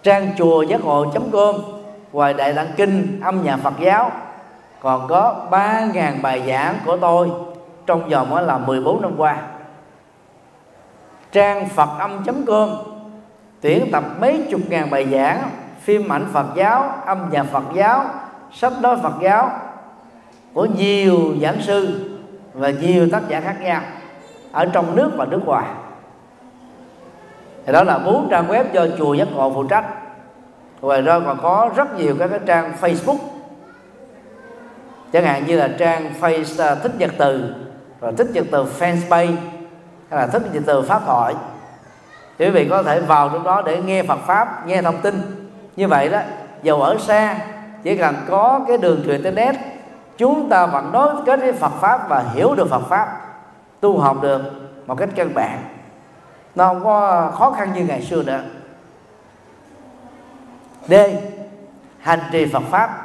Trang chùa giác ngộ com ngoài đại tạng kinh, âm nhạc Phật giáo. Còn có 3.000 bài giảng của tôi trong vòng là 14 năm qua. Trang phật âm com tuyển tập mấy chục ngàn bài giảng, phim ảnh Phật giáo, âm nhạc Phật giáo sách nói Phật giáo của nhiều giảng sư và nhiều tác giả khác nhau ở trong nước và nước ngoài. Thì đó là bốn trang web do chùa giác ngộ phụ trách. Ngoài ra còn có rất nhiều các cái trang Facebook, chẳng hạn như là trang face à, thích nhật từ, rồi thích nhật từ fanpage hay là thích nhật từ pháp thoại. Thì quý vị có thể vào trong đó để nghe Phật pháp, nghe thông tin. Như vậy đó, dầu ở xa chỉ cần có cái đường truyền internet chúng ta vẫn nối kết với Phật pháp và hiểu được Phật pháp tu học được một cách căn bản. Nó không có khó khăn như ngày xưa nữa. D. Hành trì Phật pháp.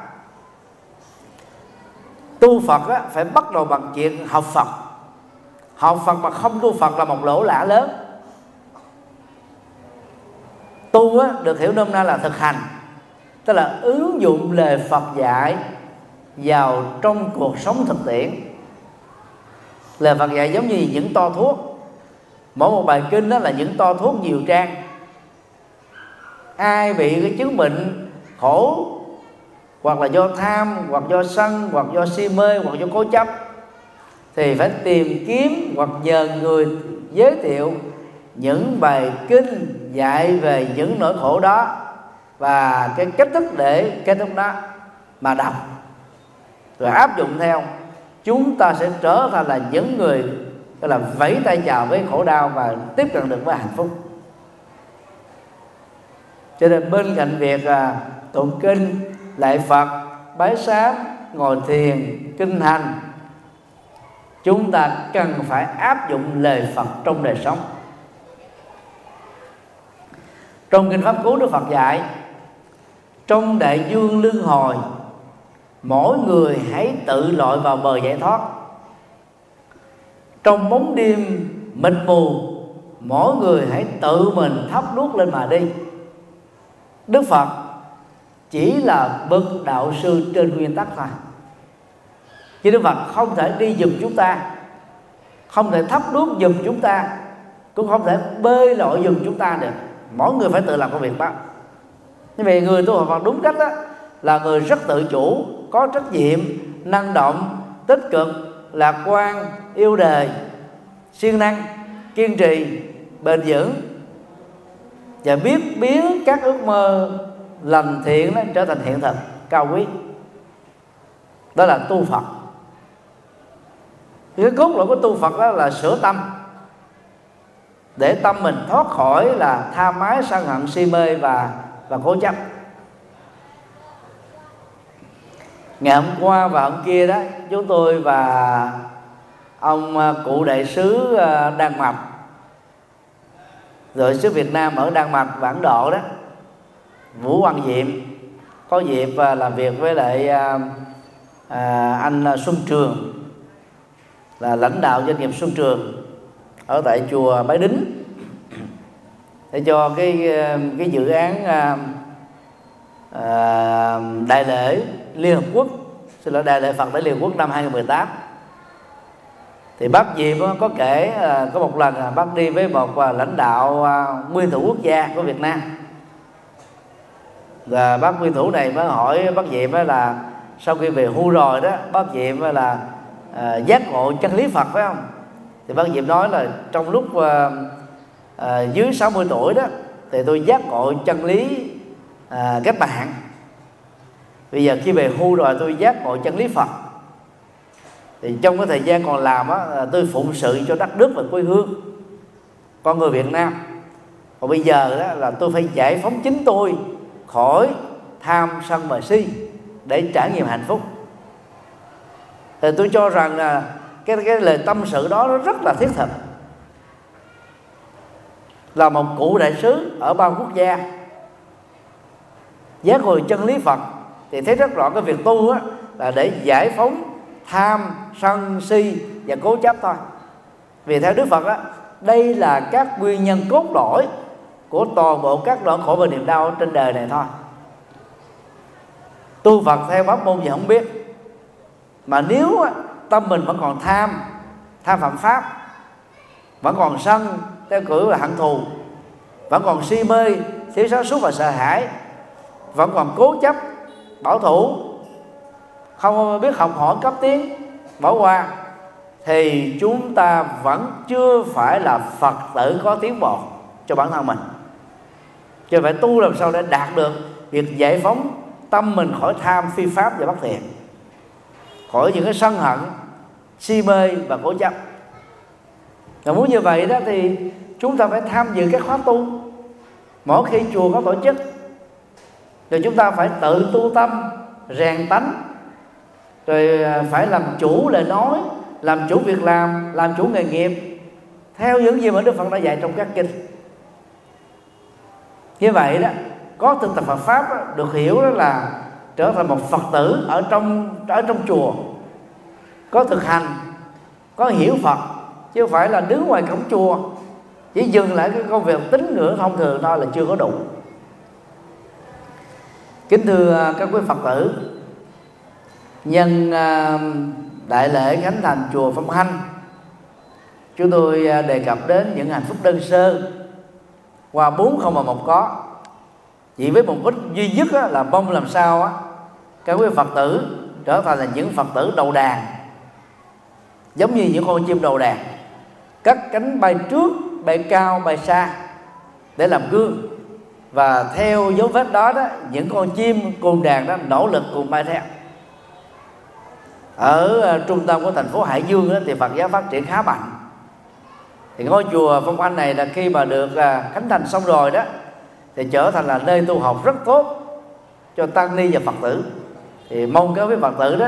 Tu Phật á, phải bắt đầu bằng chuyện học Phật. Học Phật mà không tu Phật là một lỗ lã lớn. Tu á, được hiểu nôm na là thực hành tức là ứng dụng lời Phật dạy vào trong cuộc sống thực tiễn. Lời Phật dạy giống như những to thuốc. Mỗi một bài kinh đó là những to thuốc nhiều trang. Ai bị cái chứng bệnh khổ, hoặc là do tham, hoặc do sân, hoặc do si mê, hoặc do cố chấp, thì phải tìm kiếm hoặc nhờ người giới thiệu những bài kinh dạy về những nỗi khổ đó và cái cách thức để kết thúc đó mà đọc. Rồi áp dụng theo chúng ta sẽ trở thành là những người gọi là vẫy tay chào với khổ đau và tiếp cận được với hạnh phúc. Cho nên bên cạnh việc à, tụng kinh lạy phật bái sám ngồi thiền kinh hành chúng ta cần phải áp dụng lời phật trong đời sống. Trong kinh pháp cú đức phật dạy trong đại dương luân hồi, mỗi người hãy tự lội vào bờ giải thoát. Trong bóng đêm mịt mù, mỗi người hãy tự mình thắp đuốc lên mà đi. Đức phật chỉ là bậc đạo sư trên nguyên tắc thôi. Chứ đức phật không thể đi giùm chúng ta, không thể thắp đuốc giùm chúng ta, cũng không thể bơi lội giùm chúng ta được. Mỗi người phải tự làm công việc đó như vậy người tu học Phật đúng cách đó là người rất tự chủ có trách nhiệm năng động tích cực lạc quan yêu đời siêng năng kiên trì bền vững và biết biến các ước mơ lành thiện nó trở thành hiện thực cao quý. Đó là tu phật. Cái cốt lõi của tu phật đó là sửa tâm để tâm mình thoát khỏi là tham ái sân hận si mê và và cố chấp. Ngày hôm qua và hôm kia đó, chúng tôi và ông à, cụ đại sứ à, Đan Mạch, rồi sứ Việt Nam ở Đan Mạch và Ấn Độ đó, Vũ Văn Diệm, có dịp à, làm việc với lại anh Xuân Trường, là lãnh đạo doanh nghiệp Xuân Trường ở tại chùa Bái Đính để cho cái cái dự án à, à, đại lễ Liên Hợp Quốc xin lỗi đại lễ Phật tại Liên Hợp Quốc năm 2018 thì bác Diệp có kể à, có một lần à, bác đi với một à, lãnh đạo nguyên thủ quốc gia của Việt Nam. Và bác nguyên thủ này mới hỏi bác Diệp là sau khi về hưu rồi đó bác Diệp là à, giác ngộ chân lý Phật phải không? Thì bác Diệp nói là trong lúc à, à, dưới 60 tuổi đó thì tôi giác ngộ chân lý ờ, à, các bạn. Bây giờ khi về hưu rồi tôi giác ngộ chân lý Phật. Thì trong cái thời gian còn làm á tôi phụng sự cho đất nước và quê hương con người Việt Nam. Còn bây giờ đó là tôi phải giải phóng chính tôi khỏi tham sân và si để trải nghiệm hạnh phúc. Thì tôi cho rằng là cái cái lời tâm sự đó nó rất là thiết thực là một cụ đại sứ ở ba quốc gia. Giác hồi chân lý Phật thì thấy rất rõ cái việc tu á, là để giải phóng tham sân si và cố chấp thôi. Vì theo đức phật á đây là các nguyên nhân cốt lõi của toàn bộ các nỗi khổ và niềm đau trên đời này thôi. Tu phật theo pháp môn gì không biết mà nếu tâm mình vẫn còn tham tham phạm pháp vẫn còn sân theo cử là hận thù. Vẫn còn si mê, thiếu sáng suốt và sợ hãi. Vẫn còn cố chấp, bảo thủ. Không biết học hỏi cấp tiến bỏ qua thì chúng ta vẫn chưa phải là phật tử có tiến bộ cho bản thân mình. Cho phải tu làm sao để đạt được việc giải phóng tâm mình khỏi tham, phi pháp và bất thiện. Khỏi những cái sân hận, si mê và cố chấp và muốn như vậy đó thì chúng ta phải tham dự các khóa tu. Mỗi khi chùa có tổ chức thì chúng ta phải tự tu tâm rèn tánh rồi à, phải làm chủ lời nói làm chủ việc làm làm chủ nghề nghiệp theo những gì mà đức phật đã dạy trong các kinh. Như vậy đó có tinh tập Phật pháp đó, được hiểu đó là trở thành một Phật tử ở trong ở trong chùa. Có thực hành có hiểu Phật chứ không phải là đứng ngoài cổng chùa. Chỉ dừng lại cái công việc tín ngưỡng thông thường thôi là chưa có đủ. Kính thưa à, các quý Phật tử, nhân à, đại lễ khánh thành chùa Phong Hanh, chúng tôi à, đề cập đến những hạnh phúc đơn sơ. Qua bốn không mà một có. Chỉ với mục đích duy nhất là mong làm sao á, các quý phật tử trở thành là những phật tử đầu đàn, giống như những con chim đầu đàn cất cánh bay trước bay cao bay xa để làm gương. Và theo dấu vết đó đó những con chim cùng đàn đó nỗ lực cùng bay theo. Ở ờ, trung tâm của thành phố Hải Dương đó, thì Phật giáo phát triển khá mạnh. Thì ngôi chùa Phong Anh này là khi mà được ờ, khánh thành xong rồi đó thì trở thành là nơi tu học rất tốt cho tăng ni và Phật tử. Thì mong các quý Phật tử đó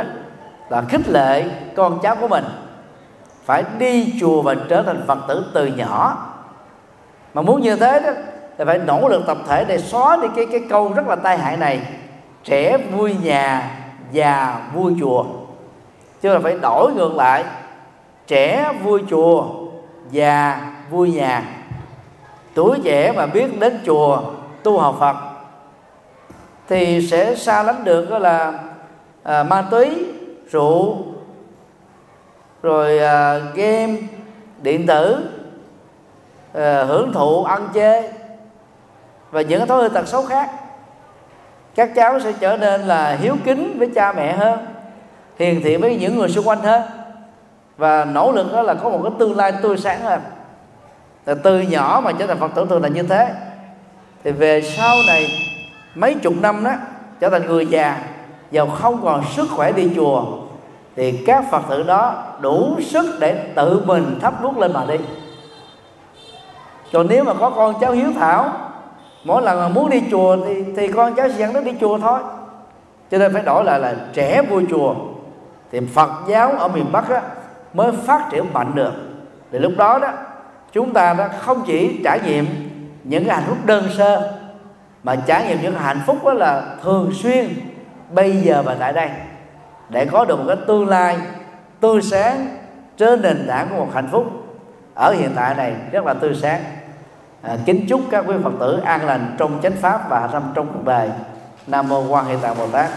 là khích lệ con cháu của mình phải đi chùa và trở thành Phật tử từ nhỏ. Mà muốn như thế đó thì phải nỗ lực tập thể để xóa đi cái cái câu rất là tai hại này. Trẻ vui nhà già vui chùa. Chứ là phải đổi ngược lại. Trẻ vui chùa già vui nhà. Tuổi trẻ mà biết đến chùa tu học phật thì sẽ xa lánh được đó là à, ma túy rượu rồi uh, game điện tử uh, hưởng thụ ăn chơi và những thói tật xấu khác. Các cháu sẽ trở nên là hiếu kính với cha mẹ hơn hiền thiện với những người xung quanh hơn. Và nỗ lực đó là có một cái tương lai tươi sáng hơn. Là từ nhỏ mà trở thành phật tử thường là như thế. Thì về sau này mấy chục năm đó trở thành người già giàu không còn sức khỏe đi chùa thì các phật tử đó đủ sức để tự mình thắp nút lên mà đi. Còn nếu mà có con cháu hiếu thảo mỗi lần mà muốn đi chùa thì thì con cháu sẽ dẫn nó đi chùa thôi. Cho nên phải đổi lại là trẻ vui chùa thì Phật giáo ở miền Bắc á, mới phát triển mạnh được. Thì lúc đó đó chúng ta đã không chỉ trải nghiệm những cái hạnh phúc đơn sơ mà trải nghiệm những hạnh phúc đó là thường xuyên bây giờ và tại đây để có được một cái tương lai tươi sáng trên nền tảng của một hạnh phúc. Ở hiện tại này rất là tươi sáng. À, kính chúc các quý phật tử an lành trong chánh pháp và hạnh trong cuộc đời. Nam mô quan hệ tạng bồ tát.